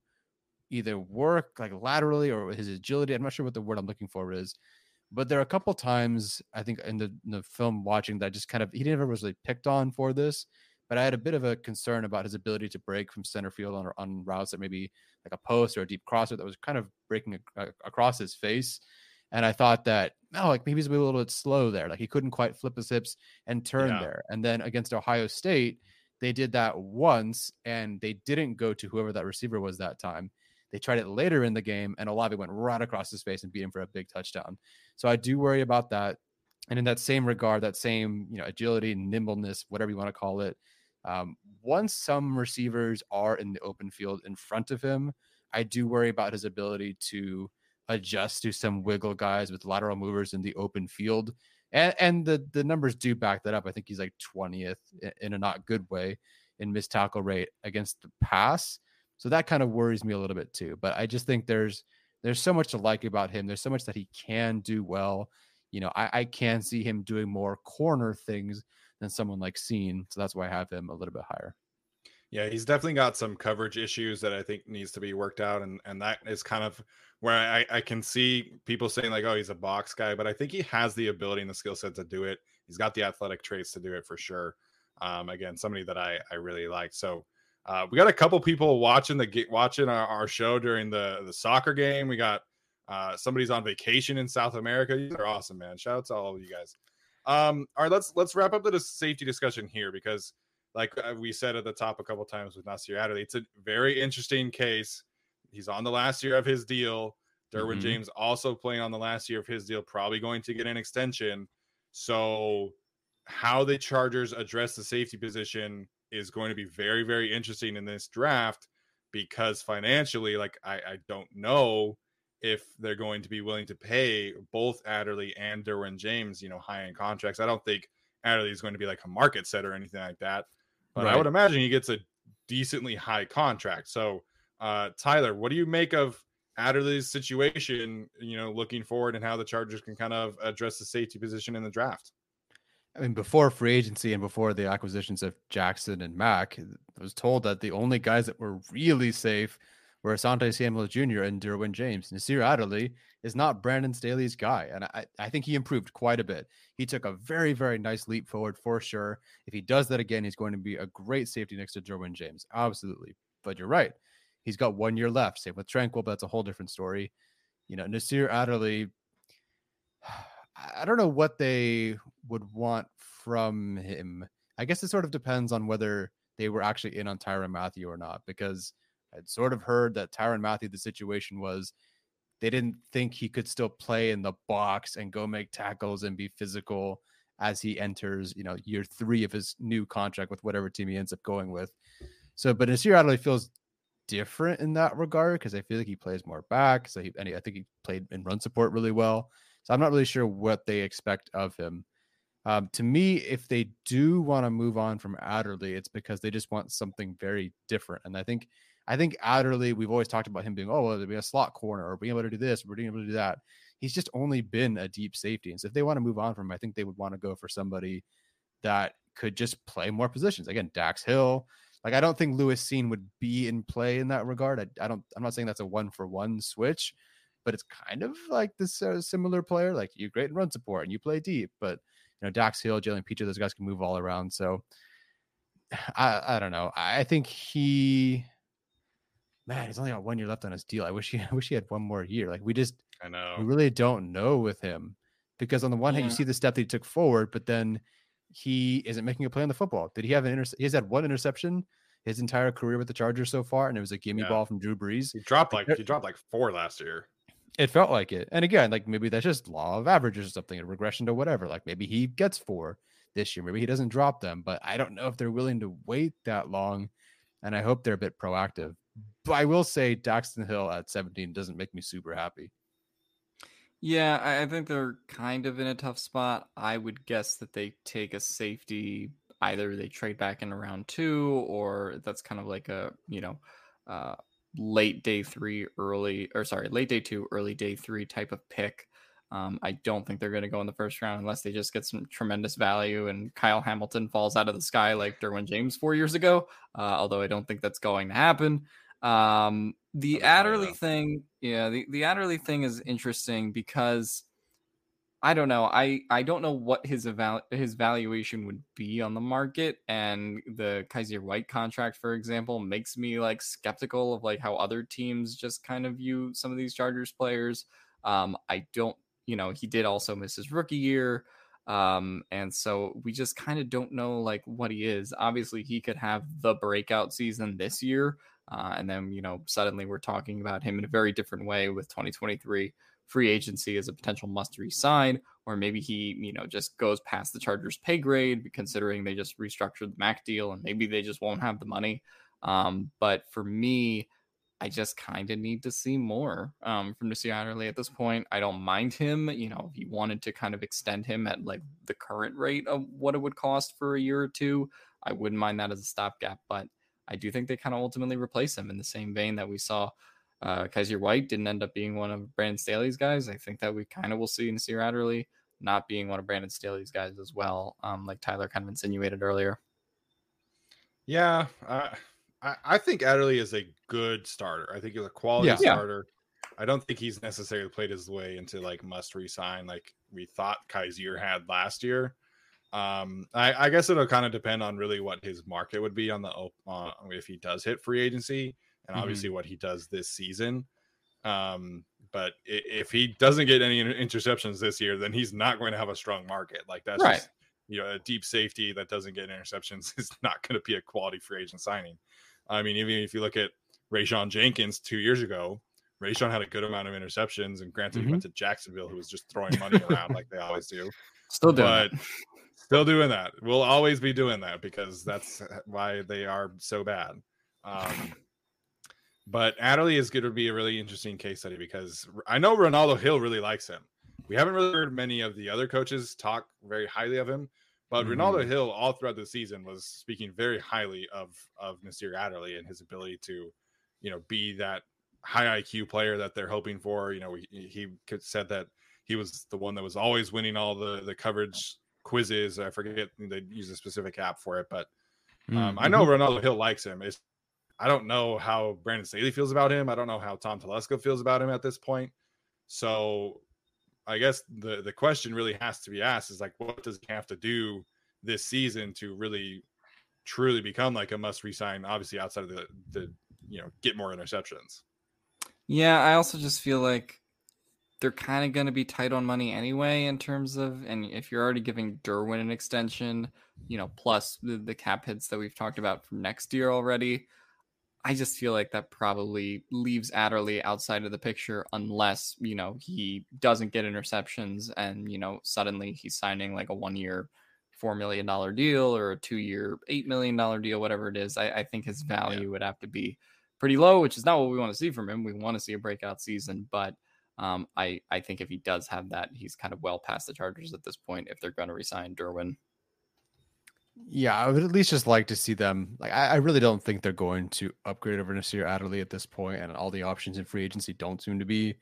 either work like laterally or his agility. I'm not sure what the word I'm looking for is, but there are a couple times I think in the, in the film watching that just kind of he never was really picked on for this, but I had a bit of a concern about his ability to break from center field on on routes that maybe like a post or a deep crosser that was kind of breaking a, a, uh, across his face. And I thought that oh, like maybe he's a little bit slow there, like he couldn't quite flip his hips and turn yeah. there. And then against Ohio State, they did that once, and they didn't go to whoever that receiver was that time. They tried it later in the game, and Olave went right across his face and beat him for a big touchdown. So I do worry about that. And in that same regard, that same you know agility, nimbleness, whatever you want to call it, um, once some receivers are in the open field in front of him, I do worry about his ability to adjust to some wiggle guys with lateral movers in the open field. And, and the the numbers do back that up. I think he's like 20th in a not good way in missed tackle rate against the pass. So that kind of worries me a little bit too. But I just think there's there's so much to like about him. There's so much that he can do well. You know, I, I can see him doing more corner things than someone like Cine. So that's why I have him a little bit higher. Yeah, he's definitely got some coverage issues that I think needs to be worked out, and and that is kind of where I, I can see people saying like, oh, he's a box guy, but I think he has the ability and the skill set to do it. He's got the athletic traits to do it for sure. Um, again, somebody that I I really like. So uh, we got a couple people watching the watching our, our, show during the the soccer game. We got uh, somebody's on vacation in South America. These are awesome, man. Shout out to all of you guys. Um, all right, let's let's wrap up the safety discussion here because, like uh, we said at the top a couple times with Nasir Adderley, it's a very interesting case. He's on the last year of his deal. Derwin mm-hmm. James also playing on the last year of his deal, probably going to get an extension. So, how the Chargers address the safety position is going to be very, very interesting in this draft because financially, like I, I don't know if they're going to be willing to pay both Adderley and Derwin James, you know, high end contracts. I don't think Adderley is going to be like a market set or anything like that, but right. I would imagine he gets a decently high contract. So, uh, Tyler, what do you make of Adderley's situation? You know, looking forward and how the Chargers can kind of address the safety position in the draft. I mean, before free agency and before the acquisitions of Jackson and Mack, I was told that the only guys that were really safe were Asante Samuel Jr. and Derwin James. Nasir Adderley is not Brandon Staley's guy. And I, I think he improved quite a bit. He took a very, very nice leap forward for sure. If he does that again, he's going to be a great safety next to Derwin James. Absolutely. But you're right. He's got one year left. Same with Tranquill, but that's a whole different story. You know, Nasir Adderley, I don't know what they would want from him. I guess it sort of depends on whether they were actually in on Tyrann Mathieu or not, because I'd sort of heard that Tyrann Mathieu, the situation was they didn't think he could still play in the box and go make tackles and be physical as he enters, you know, year three of his new contract with whatever team he ends up going with. So, but Nasir Adderley feels different in that regard because I feel like he plays more back. So he, and he, I think he played in run support really well. So I'm not really sure what they expect of him. Um, to me, if they do want to move on from Adderley, it's because they just want something very different. And I think I think Adderley, we've always talked about him being, oh, well, be a slot corner or being able to do this, or being able to do that. He's just only been a deep safety. And so if they want to move on from him, I think they would want to go for somebody that could just play more positions. Again, Dax Hill. Like I don't think Lewis Cine would be in play in that regard. I, I don't. I'm not saying that's a one for one switch, but it's kind of like this uh, similar player. Like you're great in run support and you play deep, but you know Dax Hill, Jalen Pitre, those guys can move all around. So I, I don't know. I think he man, he's only got one year left on his deal. I wish he I wish he had one more year. Like we just I know we really don't know with him because on the one yeah. hand you see the step that he took forward, but then he isn't making a play on the football. Did he have an inter- He's had one interception his entire career with the Chargers so far, and it was a gimme yeah. ball from Drew Brees. He dropped like he dropped like four last year. It felt like it, and again, like maybe that's just law of averages or something, a regression to whatever. Like maybe he gets four this year, maybe he doesn't drop them, but I don't know if they're willing to wait that long, and I hope they're a bit proactive but I will say Daxton Hill at 17 doesn't make me super happy. Yeah, I think they're kind of in a tough spot. I would guess that they take a safety. Either they trade back in round two, or that's kind of like a you know, uh, late day three, early or sorry, late day two, early day three type of pick. Um, I don't think they're going to go in the first round unless they just get some tremendous value and Kyle Hamilton falls out of the sky like Derwin James four years ago. Uh, although I don't think that's going to happen. Um, the Adderley thing, yeah, the, the Adderley thing is interesting because I don't know. I I don't know what his eval- his valuation would be on the market, and the Kyzir White contract, for example, makes me like skeptical of like how other teams just kind of view some of these Chargers players. Um, I don't, you know, he did also miss his rookie year. Um, and so we just kind of don't know like what he is. Obviously, he could have the breakout season this year, uh, and then, you know, suddenly we're talking about him in a very different way with 2023 free agency as a potential must resign, or maybe he, you know, just goes past the Chargers pay grade, considering they just restructured the Mack deal and maybe they just won't have the money. Um, but for me, I just kind of need to see more um, from Nasir Adderley at this point. I don't mind him, you know, if you wanted to kind of extend him at like the current rate of what it would cost for a year or two, I wouldn't mind that as a stopgap. But I do think they kind of ultimately replace him in the same vein that we saw uh, Kyzir White didn't end up being one of Brandon Staley's guys. I think that we kind of will see Nasir Adderley not being one of Brandon Staley's guys as well, um, like Tyler kind of insinuated earlier. Yeah, uh, I, I think Adderley is a good starter. I think he's a quality yeah. starter. I don't think he's necessarily played his way into like must resign like we thought Kyzir had last year. Um, I, I guess it'll kind of depend on really what his market would be on the uh, if he does hit free agency, and mm-hmm. obviously what he does this season. Um, but if he doesn't get any interceptions this year, then he's not going to have a strong market. Like that's right. just you know a deep safety that doesn't get interceptions is not going to be a quality free agent signing. I mean, even if you look at Rayshawn Jenkins two years ago, Rayshawn had a good amount of interceptions, and granted, mm-hmm. he went to Jacksonville, who was just throwing money around like they always do. Still doing, but Still doing that. We'll always be doing that because that's why they are so bad. Um, But Adderley is going to be a really interesting case study because I know Renaldo Hill really likes him. We haven't really heard many of the other coaches talk very highly of him, but mm-hmm. Renaldo Hill all throughout the season was speaking very highly of of Nasir Adderley and his ability to, you know, be that high IQ player that they're hoping for. You know, he, he said that he was the one that was always winning all the the coverage quizzes. I forget they use a specific app for it, but um, mm-hmm. I know Renaldo Hill likes him. It's I don't know how Brandon Staley feels about him. I don't know how Tom Telesco feels about him at this point. So I guess the the question really has to be asked is like, what does he have to do this season to really truly become like a must resign? Obviously, outside of the the you know get more interceptions. Yeah, I also just feel like they're kind of going to be tight on money anyway in terms of and if you're already giving Derwin an extension, you know, plus the, the cap hits that we've talked about for next year already. I just feel like that probably leaves Adderley outside of the picture unless, you know, he doesn't get interceptions and, you know, suddenly he's signing like a one year, $4 million deal or a two year, $8 million deal, whatever it is. I, I think his value yeah. would have to be pretty low, which is not what we want to see from him. We want to see a breakout season, but um, I, I think if he does have that, he's kind of well past the Chargers at this point if they're going to resign Derwin. Yeah, I would at least just like to see them. Like, I, I really don't think they're going to upgrade over Nasir Adderley at this point, and all the options in free agency don't seem to be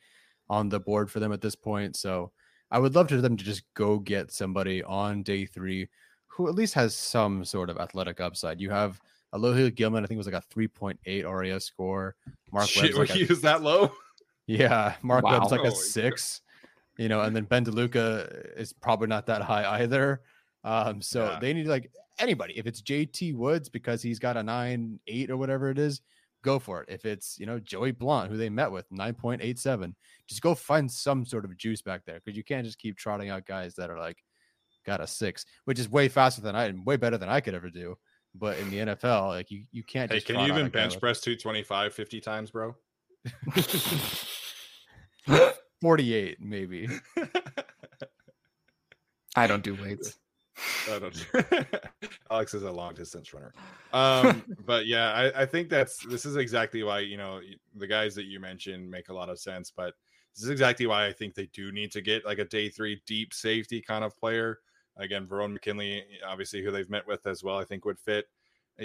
on the board for them at this point. So, I would love for them to just go get somebody on day three who at least has some sort of athletic upside. You have Alohi Gilman, I think it was like a 3.8 RAS score. Mark Shit, like he was that low. Yeah, Mark wow. Webb's like a six, you know, and then Ben DeLuca is probably not that high either. Um, so yeah. they need like anybody. If it's JT Woods because he's got a nine eight or whatever it is, go for it. If it's you know Joey Blount who they met with nine point eight seven, just go find some sort of juice back there because you can't just keep trotting out guys that are like got a six, which is way faster than I and way better than I could ever do. But in the NFL, like you you can't. Hey, can you even bench press 225 50 times, bro? 48, maybe. I don't do weights. I don't. Alex is a long distance runner. Um, but yeah, I, I think that's this is exactly why you know the guys that you mentioned make a lot of sense. But this is exactly why I think they do need to get like a day three deep safety kind of player. Again, Verone McKinley, obviously, who they've met with as well, I think would fit.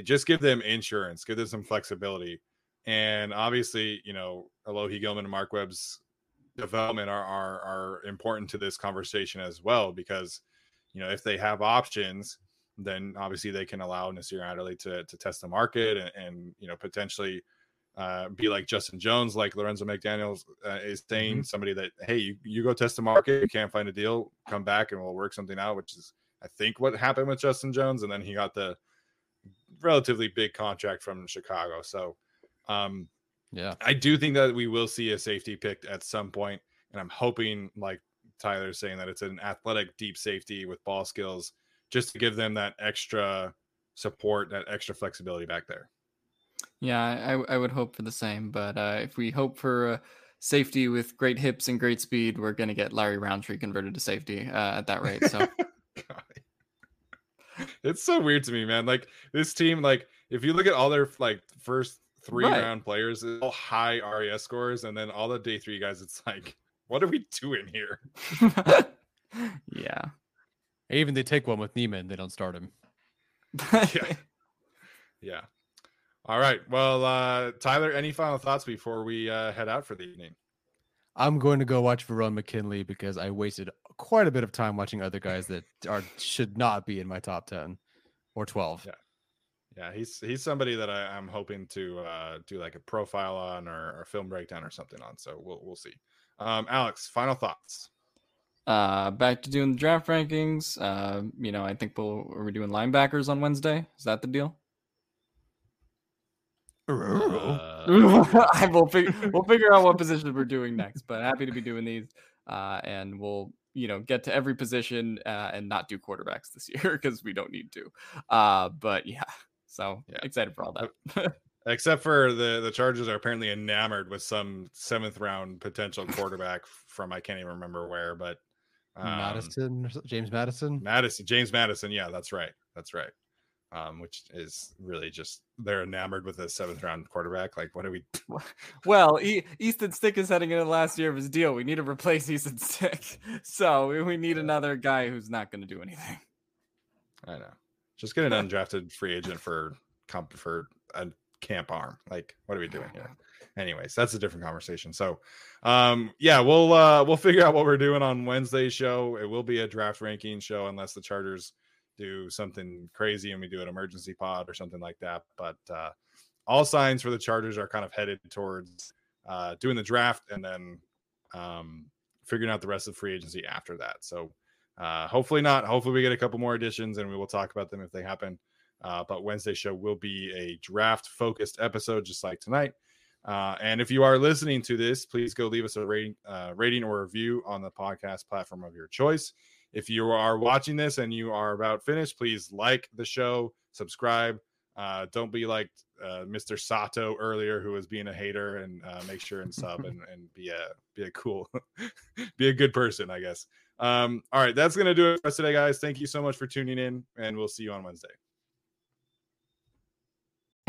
Just give them insurance, give them some flexibility. And obviously, you know, Alohi Gilman and Mark Webb's development are, are are important to this conversation as well because you know if they have options then obviously they can allow Nasir Adderley to to test the market and, and you know potentially uh, be like Justin Jones, like Lorenzo McDaniels uh, is saying, mm-hmm. somebody that hey, you, you go test the market, you can't find a deal, come back and we'll work something out, which is I think what happened with Justin Jones, and then he got the relatively big contract from Chicago. So um, yeah, I do think that we will see a safety picked at some point, and I'm hoping, like Tyler's saying, that it's an athletic deep safety with ball skills, just to give them that extra support, that extra flexibility back there. Yeah, I, I would hope for the same, but uh, if we hope for a safety with great hips and great speed, we're going to get Larry Rountree converted to safety uh, at that rate. So. it's so weird to me, man. Like this team, like if you look at all their like first three right. round players, all high RAS scores, and then all the day three guys, it's like, what are we doing here? yeah. Even they take one with Niemann, they don't start him. yeah. Yeah. All right. Well, uh, Tyler, any final thoughts before we uh, head out for the evening? I'm going to go watch Verone McKinley because I wasted quite a bit of time watching other guys that are should not be in my top ten or twelve. Yeah. Yeah, he's he's somebody that I, am hoping to uh, do like a profile on or, or film breakdown or something on. So we'll we'll see. Um, Alex, final thoughts. Uh, back to doing the draft rankings. Uh, you know, I think we'll are we doing linebackers on Wednesday? Is that the deal? Uh, we'll, figure, we'll figure out what positions we're doing next. But happy to be doing these, uh, and we'll you know get to every position uh, and not do quarterbacks this year because we don't need to. Uh, but yeah, so yeah. excited for all that. Except for the the Chargers are apparently enamored with some seventh round potential quarterback from I can't even remember where, but um, Madison, James Madison, Madison, James Madison. Yeah, that's right. That's right. um, which is really just they're enamored with a seventh round quarterback. Like, what do we? Well, e- Easton Stick is heading into the last year of his deal. We need to replace Easton Stick, so we- we need another guy who's not going to do anything. I know. Just get an undrafted free agent for comp for a camp arm. Like, what are we doing here? Anyways, that's a different conversation. So, um, yeah, we'll uh we'll figure out what we're doing on Wednesday's show. It will be a draft ranking show unless the Chargers do something crazy and we do an emergency pod or something like that. But uh all signs for the Chargers are kind of headed towards uh doing the draft and then um figuring out the rest of free agency after that. So uh, hopefully not. Hopefully we get a couple more additions and we will talk about them if they happen. Uh, but Wednesday show will be a draft focused episode, just like tonight. Uh, and if you are listening to this, please go leave us a rating, uh, rating or review on the podcast platform of your choice. If you are watching this and you are about finished, please like the show, subscribe. Uh, don't be like uh, Mr. Sato earlier, who was being a hater, and uh, make sure and sub and, and be a be a cool, be a good person, I guess. Um, all right, that's gonna do it for us today, guys. Thank you so much for tuning in, and we'll see you on Wednesday.